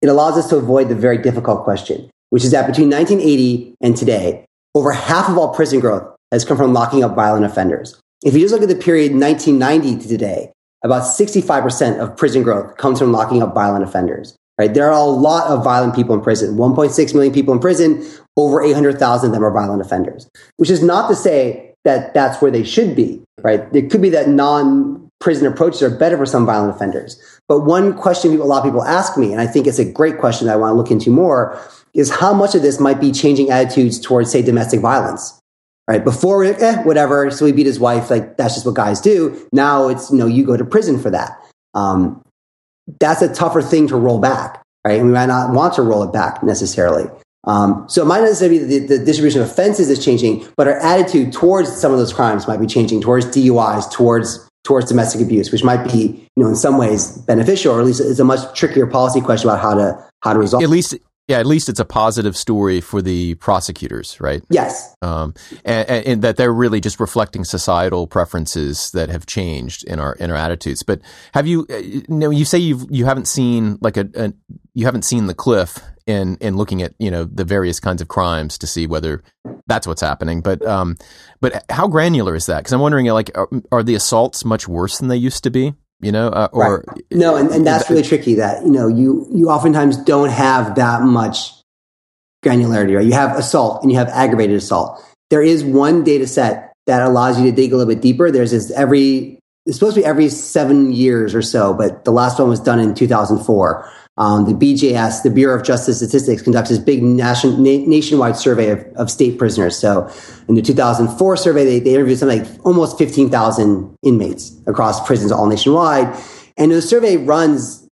it allows us to avoid the very difficult question, which is that between 1980 and today, over half of all prison growth has come from locking up violent offenders. If you just look at the period 1990 to today, about 65% of prison growth comes from locking up violent offenders. Right? There are a lot of violent people in prison. 1.6 million people in prison. Over 800,000 of them are violent offenders. Which is not to say that that's where they should be. Right? It could be that non-prison approaches are better for some violent offenders. But one question a lot of people ask me, and I think it's a great question that I want to look into more, is how much of this might be changing attitudes towards, say, domestic violence right? Before, eh, whatever. So he beat his wife. Like that's just what guys do. Now it's, you know, you go to prison for that. Um, that's a tougher thing to roll back, right? And we might not want to roll it back necessarily. Um, so it might not necessarily be the, the distribution of offenses is changing, but our attitude towards some of those crimes might be changing, towards DUIs, towards towards domestic abuse, which might be, you know, in some ways beneficial, or at least it's a much trickier policy question about how to how to resolve. At least yeah, at least it's a positive story for the prosecutors, right? Yes. Um, and, and, that they're really just reflecting societal preferences that have changed in our in our attitudes. But have you, uh, you know, you say you've you haven't seen like a, a you haven't seen the cliff in in looking at you know the various kinds of crimes to see whether that's what's happening. But um, but how granular is that? Because I'm wondering, like, are, are the assaults much worse than they used to be? You know, uh, or right. no, and, and that's really tricky. That you know, you you oftentimes don't have that much granularity. Right, you have assault and you have aggravated assault. There is one data set that allows you to dig a little bit deeper. There's this every it's supposed to be every seven years or so, but the last one was done in 2004. Um, the BJS, the Bureau of Justice Statistics, conducts this big nation, na- nationwide survey of, of, state prisoners. So, in the 2004 survey, they, they interviewed something like almost 15,000 inmates across prisons all nationwide. And the survey runs,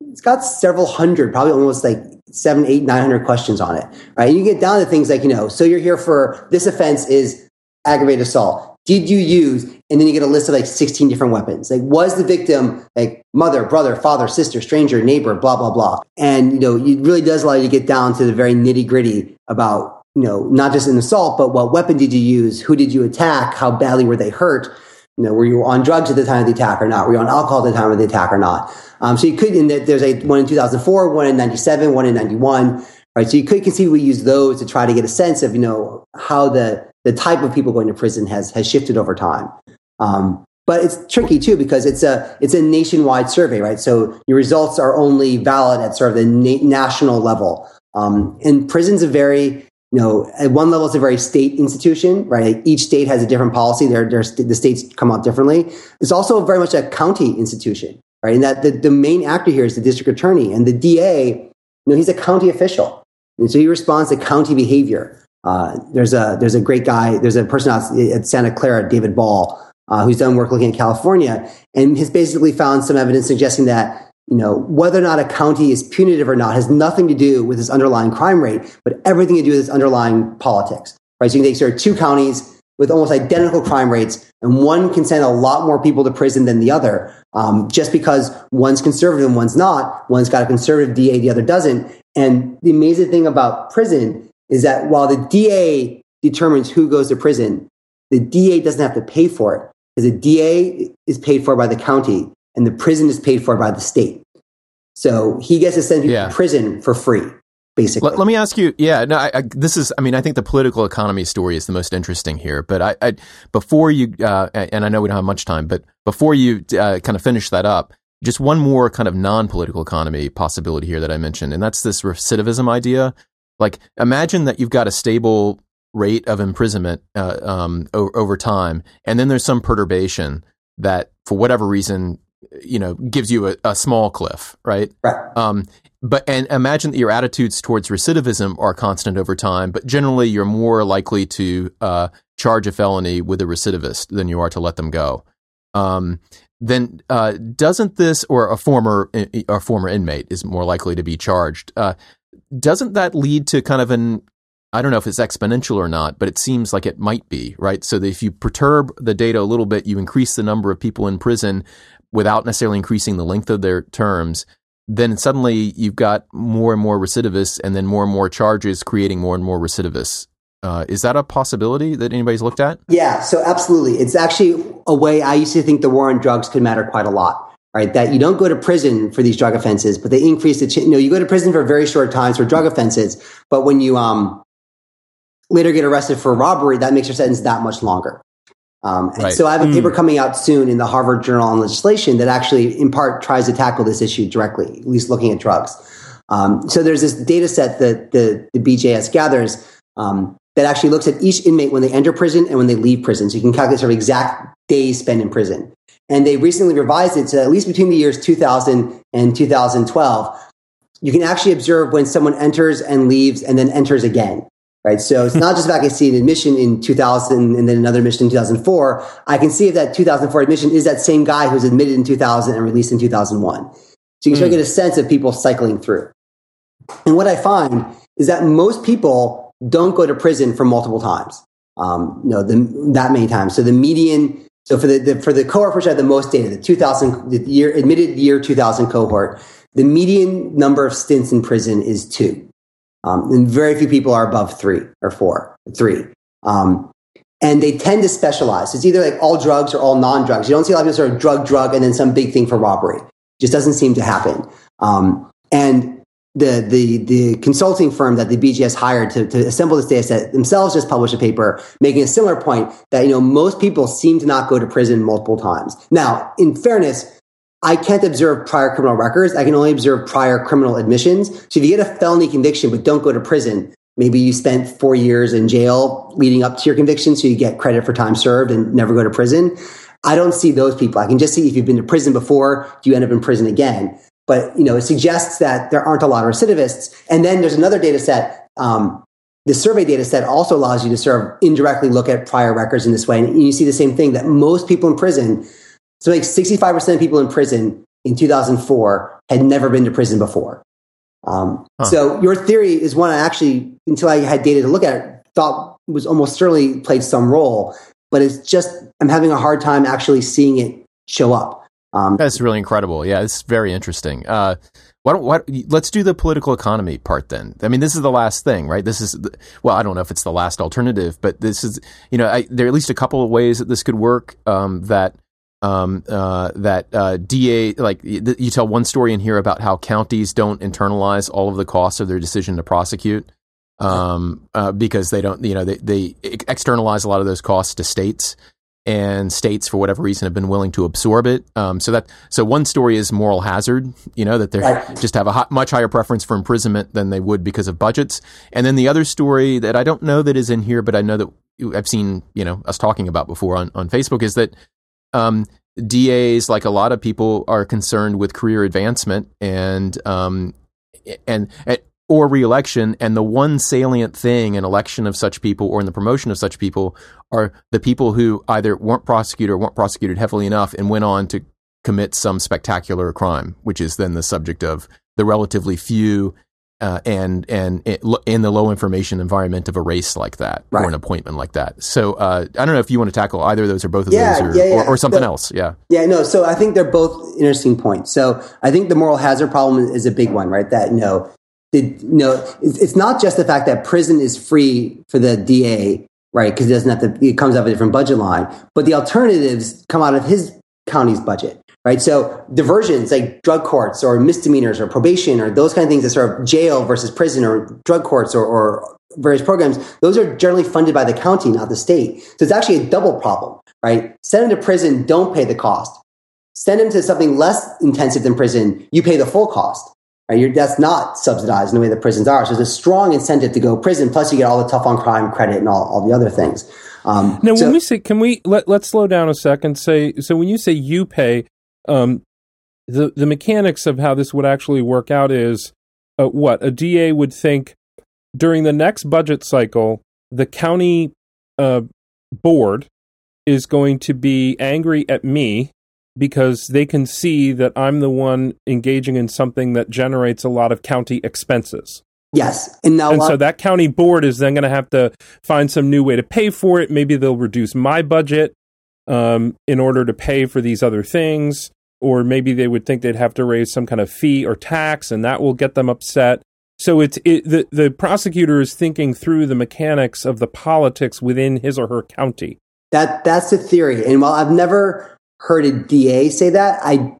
it's got several hundred, probably almost like seven, eight, 900 questions on it, right? And you get down to things like, you know, so you're here for this offense is aggravated assault did you use? And then you get a list of like 16 different weapons. Like, was the victim like mother, brother, father, sister, stranger, neighbor, blah, blah, blah. And, you know, it really does allow you to get down to the very nitty gritty about, you know, not just an assault, but what weapon did you use? Who did you attack? How badly were they hurt? You know, were you on drugs at the time of the attack or not? Were you on alcohol at the time of the attack or not? Um, so you could, and there's a one in 2004, one in 97, one in 91, right? So you could conceivably use those to try to get a sense of, you know, how the, the type of people going to prison has has shifted over time. Um, but it's tricky too because it's a it's a nationwide survey, right? So your results are only valid at sort of the na- national level. Um, and prison's a very you know at one level it's a very state institution, right? Each state has a different policy. They're, they're, the states come out differently. It's also very much a county institution, right? And that the, the main actor here is the district attorney and the DA. You know, he's a county official, and so he responds to county behavior. Uh, there's a there's a great guy. There's a person out at Santa Clara, David Ball, uh, who's done work looking at California, and has basically found some evidence suggesting that you know whether or not a county is punitive or not has nothing to do with its underlying crime rate, but everything to do with its underlying politics. Right? So you can take sort of two counties with almost identical crime rates, and one can send a lot more people to prison than the other, um, just because one's conservative and one's not. One's got a conservative DA, the other doesn't. And the amazing thing about prison is that while the DA determines who goes to prison, the DA doesn't have to pay for it because the DA is paid for by the county and the prison is paid for by the state. So he gets to send people yeah. to prison for free. Basically. Let, let me ask you. Yeah, no. I, I, this is. I mean, I think the political economy story is the most interesting here. But I, I before you, uh, and I know we don't have much time, but before you uh, kind of finish that up, just one more kind of non-political economy possibility here that I mentioned, and that's this recidivism idea. Like, imagine that you've got a stable rate of imprisonment uh, um, o- over time, and then there's some perturbation that, for whatever reason, you know, gives you a, a small cliff, right? Right. Um, but and imagine that your attitudes towards recidivism are constant over time, but generally you're more likely to uh, charge a felony with a recidivist than you are to let them go. Um, then uh, doesn't this or a former a former inmate is more likely to be charged? Uh, doesn't that lead to kind of an I don't know if it's exponential or not, but it seems like it might be, right? So if you perturb the data a little bit, you increase the number of people in prison without necessarily increasing the length of their terms, then suddenly you've got more and more recidivists and then more and more charges creating more and more recidivists. Uh, is that a possibility that anybody's looked at? Yeah, so absolutely. It's actually a way I used to think the war on drugs could matter quite a lot, right? That you don't go to prison for these drug offenses, but they increase the, ch- you know, you go to prison for very short times for drug offenses, but when you um, later get arrested for robbery, that makes your sentence that much longer. Um, right. So I have a paper mm. coming out soon in the Harvard Journal on Legislation that actually, in part, tries to tackle this issue directly, at least looking at drugs. Um, so there's this data set that the, the BJS gathers um, that actually looks at each inmate when they enter prison and when they leave prison. So you can calculate sort of exact days spent in prison. And they recently revised it to at least between the years 2000 and 2012. You can actually observe when someone enters and leaves and then enters again. Right. So it's not just if I can see an admission in 2000 and then another admission in 2004. I can see if that 2004 admission is that same guy who's admitted in 2000 and released in 2001. So you can mm. sort of get a sense of people cycling through. And what I find is that most people don't go to prison for multiple times. Um, you know, the, that many times. So the median, so for the, the for the cohort which had the most data, the 2000, the year, admitted year 2000 cohort, the median number of stints in prison is two. Um, and very few people are above three or four, three. Um, and they tend to specialize. It's either like all drugs or all non-drugs. You don't see a lot of people sort of drug, drug, and then some big thing for robbery. It just doesn't seem to happen. Um, and the, the, the consulting firm that the BJS hired to, to assemble this data set themselves just published a paper making a similar point that, you know, most people seem to not go to prison multiple times. Now, in fairness, I can't observe prior criminal records. I can only observe prior criminal admissions. So if you get a felony conviction but don't go to prison, maybe you spent four years in jail leading up to your conviction, so you get credit for time served and never go to prison. I don't see those people. I can just see if you've been to prison before, do you end up in prison again? But you know it suggests that there aren't a lot of recidivists. And then there's another data set. Um, the survey data set also allows you to sort of indirectly look at prior records in this way, and you see the same thing that most people in prison, so like 65% of people in prison in 2004 had never been to prison before. Um, huh. So your theory is one I actually, until I had data to look at, thought was almost certainly played some role, but it's just I'm having a hard time actually seeing it show up. Um, That's really incredible. Yeah, it's very interesting. Uh, why don't what, let's do the political economy part then. I mean, this is the last thing, right? This is well, I don't know if it's the last alternative, but this is you know I, there are at least a couple of ways that this could work. Um, that um, uh, that uh, DA like you tell one story in here about how counties don't internalize all of the costs of their decision to prosecute um, uh, because they don't you know they they externalize a lot of those costs to states and states for whatever reason have been willing to absorb it. Um, so that so one story is moral hazard, you know that they right. just have a hot, much higher preference for imprisonment than they would because of budgets. And then the other story that I don't know that is in here, but I know that I've seen you know us talking about before on on Facebook is that um, DAs, like a lot of people, are concerned with career advancement and um, and, and or reelection. And the one salient thing in election of such people or in the promotion of such people are the people who either weren't prosecuted or weren't prosecuted heavily enough and went on to commit some spectacular crime, which is then the subject of the relatively few uh, and and in the low information environment of a race like that right. or an appointment like that. So uh, I don't know if you want to tackle either of those or both of yeah, those or, yeah, yeah. or, or something else. Yeah. Yeah. No. So I think they're both interesting points. So I think the moral hazard problem is a big one, right? That you know you know, it's not just the fact that prison is free for the DA, right? Because it doesn't have to, it comes out of a different budget line, but the alternatives come out of his county's budget, right? So diversions like drug courts or misdemeanors or probation or those kind of things that sort of jail versus prison or drug courts or, or various programs, those are generally funded by the county, not the state. So it's actually a double problem, right? Send them to prison, don't pay the cost. Send them to something less intensive than prison, you pay the full cost. Right? that's not subsidized in the way that prisons are. So there's a strong incentive to go prison. Plus, you get all the tough on crime credit and all, all the other things. Um, now, so, when we say, can we let let's slow down a second? Say, so when you say you pay, um, the the mechanics of how this would actually work out is uh, what a DA would think during the next budget cycle, the county uh, board is going to be angry at me because they can see that I'm the one engaging in something that generates a lot of county expenses. Yes, and now And so that county board is then going to have to find some new way to pay for it. Maybe they'll reduce my budget um, in order to pay for these other things, or maybe they would think they'd have to raise some kind of fee or tax, and that will get them upset. So it's it, the the prosecutor is thinking through the mechanics of the politics within his or her county. That that's the theory. And while I've never heard a DA say that, I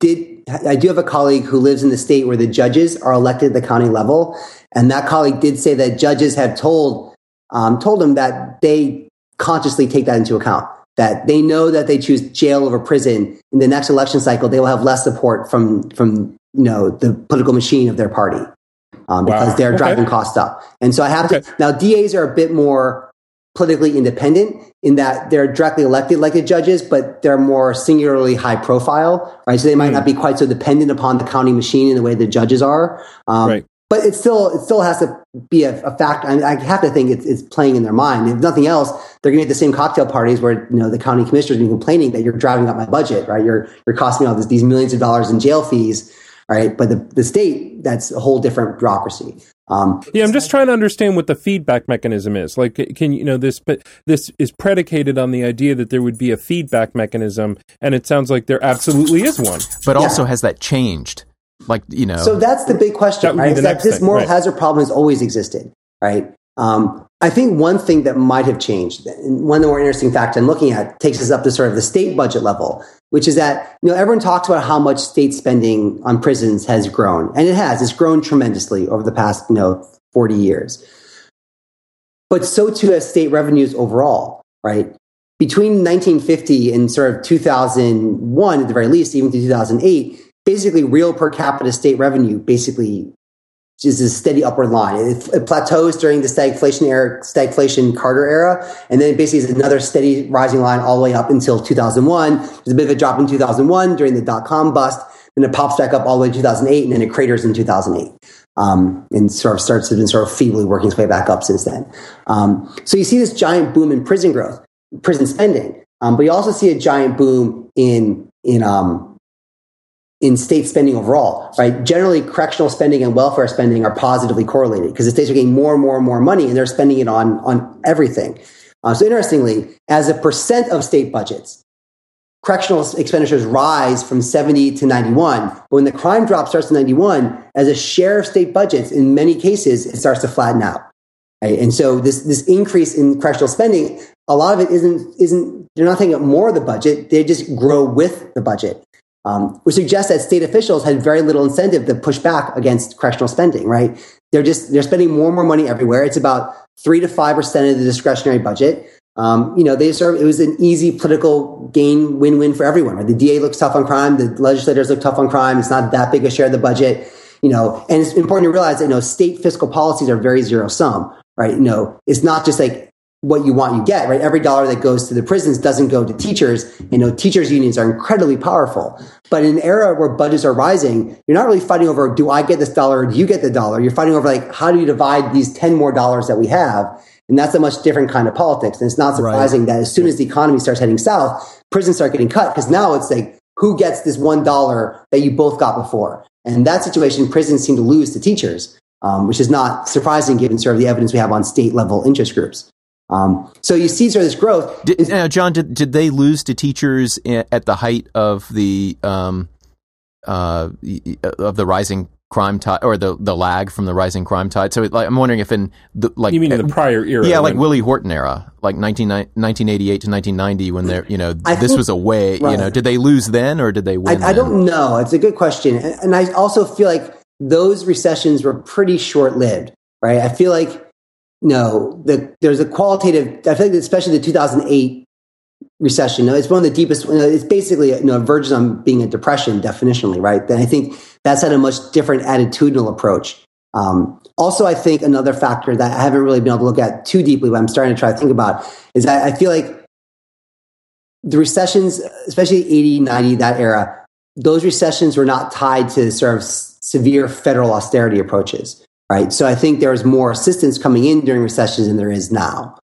did I do have a colleague who lives in the state where the judges are elected at the county level, and that colleague did say that judges have told um, told him that they consciously take that into account. That they know that they choose jail over prison in the next election cycle, they will have less support from from you know the political machine of their party um, because Wow. they're Okay. driving costs up. And so I have Okay. to now DAs are a bit more politically independent in that they're directly elected like the judges, but they're more singularly high profile, right? So they might Hmm. not be quite so dependent upon the county machine in the way the judges are. Um, Right. But it still, it still has to be a, a fact. I, I have to think it's, it's playing in their mind. If nothing else, they're going to get the same cocktail parties where you know the county commissioners be complaining that you're driving up my budget, right? You're you're costing me all this, these millions of dollars in jail fees, right? But the, the state, that's a whole different bureaucracy. Um, Yeah, I'm just trying to understand what the feedback mechanism is. Like, can you know this? But this is predicated on the idea that there would be a feedback mechanism, and it sounds like there absolutely is one. But Yeah. also, has that changed? Like you know, So that's the big question, would be right? Is that this thing, moral right. hazard problem has always existed, right? Um, I think one thing that might have changed, and one more interesting fact I'm looking at, takes us up to sort of the state budget level, which is that you know everyone talks about how much state spending on prisons has grown, and it has. It's grown tremendously over the past you know 40 years. But so too has state revenues overall, right? Between 1950 and sort of 2001, at the very least, even to 2008, basically real per capita state revenue basically is a steady upward line. It, it plateaus during the stagflation era, stagflation Carter era, and then basically is another steady rising line all the way up until 2001. There's a bit of a drop in 2001 during the dot com bust, then it pops back up all the way to 2008, and then it craters in 2008. Um, and sort of starts to been sort of feebly working its way back up since then. Um, so you see this giant boom in prison growth, prison spending, um, but you also see a giant boom in in um, in state spending overall, right? Generally, correctional spending and welfare spending are positively correlated because the states are getting more and more and more money and they're spending it on, on everything. Uh, so interestingly, as a percent of state budgets, correctional expenditures rise from 70 to 91. But when the crime drop starts to 91, as a share of state budgets, in many cases, it starts to flatten out. Right? And so this, this increase in correctional spending, a lot of it isn't, isn't, they're not taking up more of the budget. They just grow with the budget um, which suggests that state officials had very little incentive to push back against correctional spending. Right? They're just they're spending more and more money everywhere. It's about three to five percent of the discretionary budget. Um, you know, they of it was an easy political gain win win for everyone. Right? The DA looks tough on crime. The legislators look tough on crime. It's not that big a share of the budget. You know, and it's important to realize that you know state fiscal policies are very zero sum. Right? You know, it's not just like what you want you get right? Every dollar that goes to the prisons doesn't go to teachers. You know teachers unions are incredibly powerful. But in an era where budgets are rising you're not really fighting over do i get this dollar or do you get the dollar? You're fighting over like how do you divide these 10 more dollars that we have? And that's a much different kind of politics. And it's not surprising that as soon as the economy starts heading south prisons start getting cut. Because now it's like who gets this one dollar that you both got before? And in that situation prisons seem to lose to teachers um, which is not surprising given sort of the evidence we have on state level interest groups um, so you see sort of this growth. Did, now, John, did, did they lose to teachers at the height of the um, uh, y- y- of the rising crime tide or the, the lag from the rising crime tide? So, like, I'm wondering if in the like You mean in the prior era? yeah, like when- Willie Horton era, like 19, 1988 to 1990, when they're you know I this think- was a way. You know, did they lose then or did they win? I then? don't know. It's a good question. And, and I also feel like those recessions were pretty short lived, right? I feel like, no, the, there's a qualitative, I feel like especially the 2008 recession, it's one of the deepest, it's basically you know, verges on being a depression definitionally, right? Then I think that's had a much different attitudinal approach. Um, also, I think another factor that I haven't really been able to look at too deeply, but I'm starting to try to think about is that I feel like the recessions, especially 80, 90, that era, those recessions were not tied to sort of severe federal austerity approaches, right? So I think there is more assistance coming in during recessions than there is now.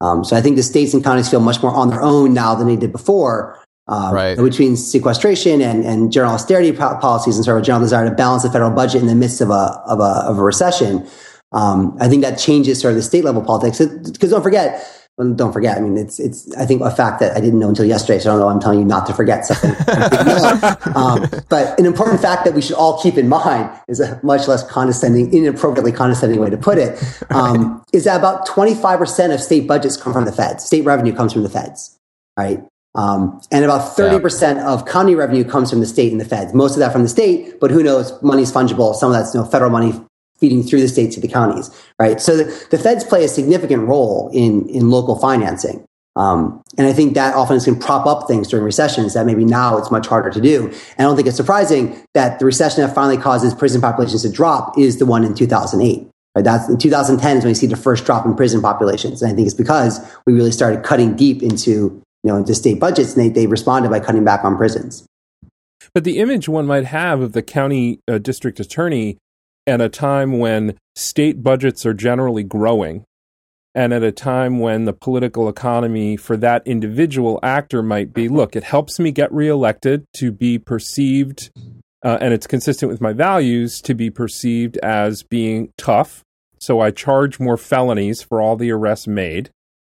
Um, so I think the states and counties feel much more on their own now than they did before. uh, Right. between sequestration and, and general austerity po- policies and sort of a general desire to balance the federal budget in the midst of a of a, of a recession. Um, I think that changes sort of the state level politics because don't forget. Well, Don't forget. I mean, it's it's. I think a fact that I didn't know until yesterday. So I don't know. I'm telling you not to forget something. um, but an important fact that we should all keep in mind is a much less condescending, inappropriately condescending way to put it. Um, is that about 25 percent of state budgets come from the feds? State revenue comes from the feds, right? Um, and about 30% of county revenue comes from the state and the feds. Most of that from the state, but who knows? Money's fungible. Some of that's you know, federal money feeding through the state to the counties, right? So the, the feds play a significant role in, in local financing. Um, and I think that often can prop up things during recessions that maybe now it's much harder to do. And I don't think it's surprising that the recession that finally causes prison populations to drop is the one in 2008. Right? That's in 2010 is when you see the first drop in prison populations. And I think it's because we really started cutting deep into, you know, into state budgets and they, they responded by cutting back on prisons. But the image one might have of the county uh, district attorney at a time when state budgets are generally growing and at a time when the political economy for that individual actor might be look, it helps me get reelected to be perceived, uh, and it's consistent with my values to be perceived as being tough. So I charge more felonies for all the arrests made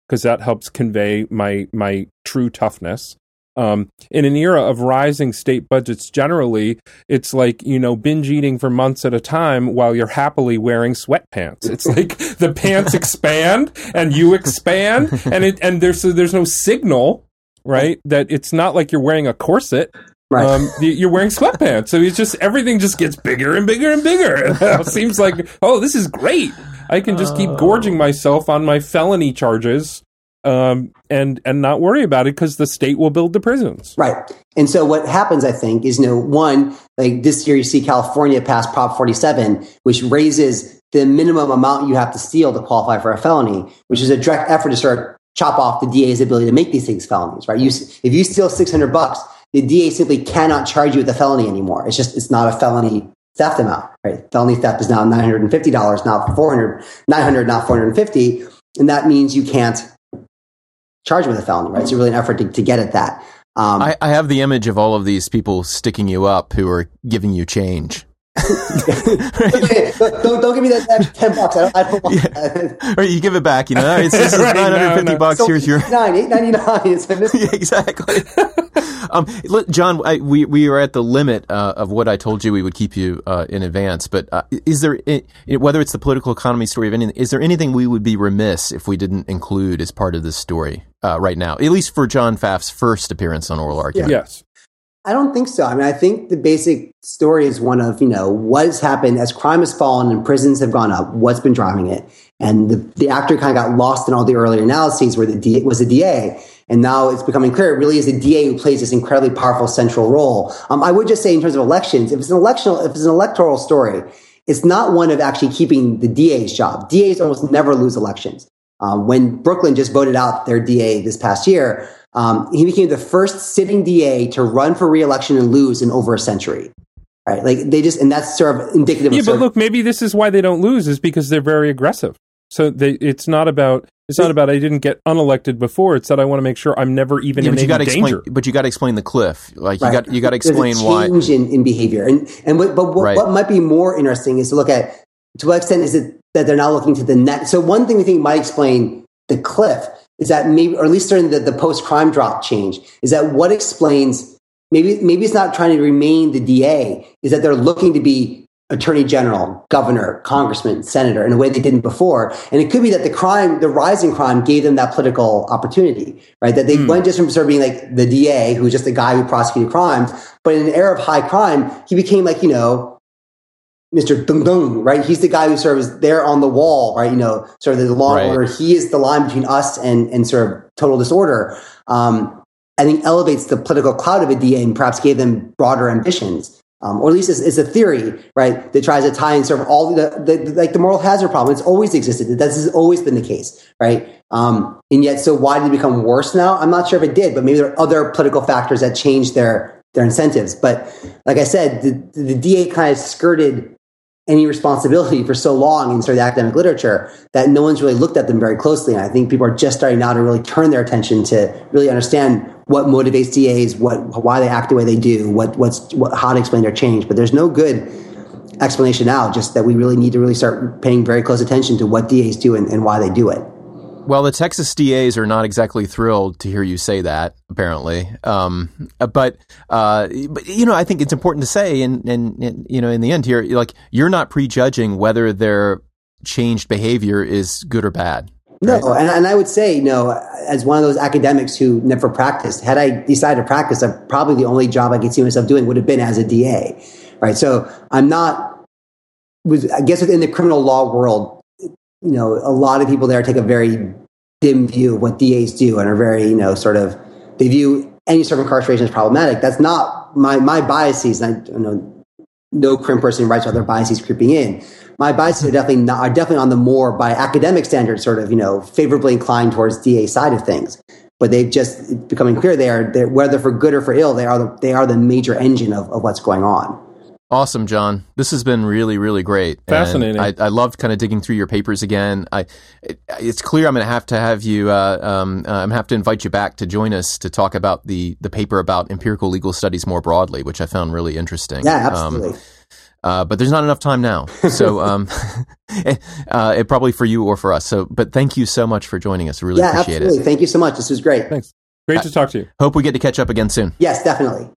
because that helps convey my my true toughness. Um, in an era of rising state budgets generally, it's like, you know, binge eating for months at a time while you're happily wearing sweatpants. It's like the pants expand and you expand and it, and there's, there's no signal, right? That it's not like you're wearing a corset. Right. Um, you're wearing sweatpants. So it's just, everything just gets bigger and bigger and bigger. it seems like, oh, this is great. I can just keep gorging myself on my felony charges um, and and not worry about it because the state will build the prisons. Right. And so what happens, I think, is, you know, one, like this year you see California pass Prop 47, which raises the minimum amount you have to steal to qualify for a felony, which is a direct effort to of chop off the DA's ability to make these things felonies, right? You, if you steal 600 bucks, the DA simply cannot charge you with a felony anymore. It's just, it's not a felony theft amount, right? Felony theft is now $950, not 400, 900, not 450. And that means you can't charge with a felony, right? It's really an effort to, to get at that. Um, I, I have the image of all of these people sticking you up who are giving you change. don't, don't give me that extra 10 bucks. I don't, I don't want that. or you give it back, you know, it's, this is Right, 950 no. bucks. So Here's your. nine, eight ninety nine. It's been this. Yeah, exactly. um, look, John, I, we we are at the limit uh, of what I told you we would keep you uh, in advance. But uh, is there, i- i- whether it's the political economy story of anything, is there anything we would be remiss if we didn't include as part of this story uh, right now? At least for John Pfaff's first appearance on Oral Argument. Yes. I don't think so. I mean, I think the basic story is one of, you know, what has happened as crime has fallen and prisons have gone up, what's been driving it. And the, the actor kind of got lost in all the earlier analyses where the DA was the DA. And now it's becoming clear it really is the DA who plays this incredibly powerful central role. Um, I would just say in terms of elections, if it's an election, if it's an electoral story, it's not one of actually keeping the DA's job. DAs almost never lose elections. Um, when Brooklyn just voted out their DA this past year, um, he became the first sitting DA to run for reelection and lose in over a century. Right? Like they just, and that's sort of indicative Yeah, of but sort of- look, maybe this is why they don't lose is because they're very aggressive. So they, it's not about it's not about I didn't get unelected before. It's that I want to make sure I'm never even Yeah, in you any danger. explain. But you got to explain the cliff. Like you got you got to There's a explain why. change in, in behavior. And and what, but what, Right. what might be more interesting is to look at to what extent is it that they're now looking to the next. So one thing we think might explain the cliff is that maybe, or at least during the, the post crime drop change, is that what explains maybe maybe it's not trying to remain the DA, is that they're looking to be attorney general, governor, congressman, senator in a way they didn't before. And it could be that the crime, the rising crime gave them that political opportunity, right? That they hmm. went just from sort of being like the DA, who's just a guy who prosecuted crimes, but in an era of high crime, he became like, you know, Mr. Dung Dung, right? He's the guy who sort of is there on the wall, right? You know, sort of the law Right. order. He is the line between us and, and sort of total disorder. Um, I think elevates the political clout of a DA and perhaps gave them broader ambitions. Um, or at least it's, it's a theory, right, that tries to tie in sort of all the, the, the like the moral hazard problem. It's always existed. This has always been the case, right? Um, and yet, so why did it become worse now? I'm not sure if it did, but maybe there are other political factors that changed their their incentives. But like I said, the, the DA kind of skirted any responsibility for so long in sort of the academic literature that no one's really looked at them very closely. And I think people are just starting now to really turn their attention to really understand what motivates DAs, what why they act the way they do, what what's what, how to explain their change. But there's no good explanation now. Just that we really need to really start paying very close attention to what DAs do and, and why they do it. Well, the Texas DAs are not exactly thrilled to hear you say that, apparently. Um, but, uh, but you know, I think it's important to say, and, and, you know, in the end here, like you're not prejudging whether their changed behavior is good or bad. Right? No, and, and I would say, you know, as one of those academics who never practiced, had I decided to practice, I, probably the only job I could see myself doing would have been as a DA, right? So I'm not. Was I guess within the criminal law world, you know, a lot of people there take a very dim view of what DAs do and are very, you know, sort of, they view any sort of incarceration as problematic. That's not my, my biases. I, you know, no crim person writes about their biases creeping in. My biases are definitely not, are definitely on the more by academic standards, sort of, you know, favorably inclined towards DA side of things. But they've just becoming clear they are, whether for good or for ill, they are the, they are the major engine of, of what's going on. Awesome, John. This has been really, really great. Fascinating. I, I, loved kind of digging through your papers again. I, it, it's clear I'm going to have to have you. Uh, um, uh, I'm going to have to invite you back to join us to talk about the the paper about empirical legal studies more broadly, which I found really interesting. Yeah, absolutely. Um, uh, but there's not enough time now, so um, uh, it probably for you or for us. So, but thank you so much for joining us. Really yeah, appreciate absolutely. it. Thank you so much. This was great. Thanks. Great to talk to you. Hope we get to catch up again soon. Yes, definitely.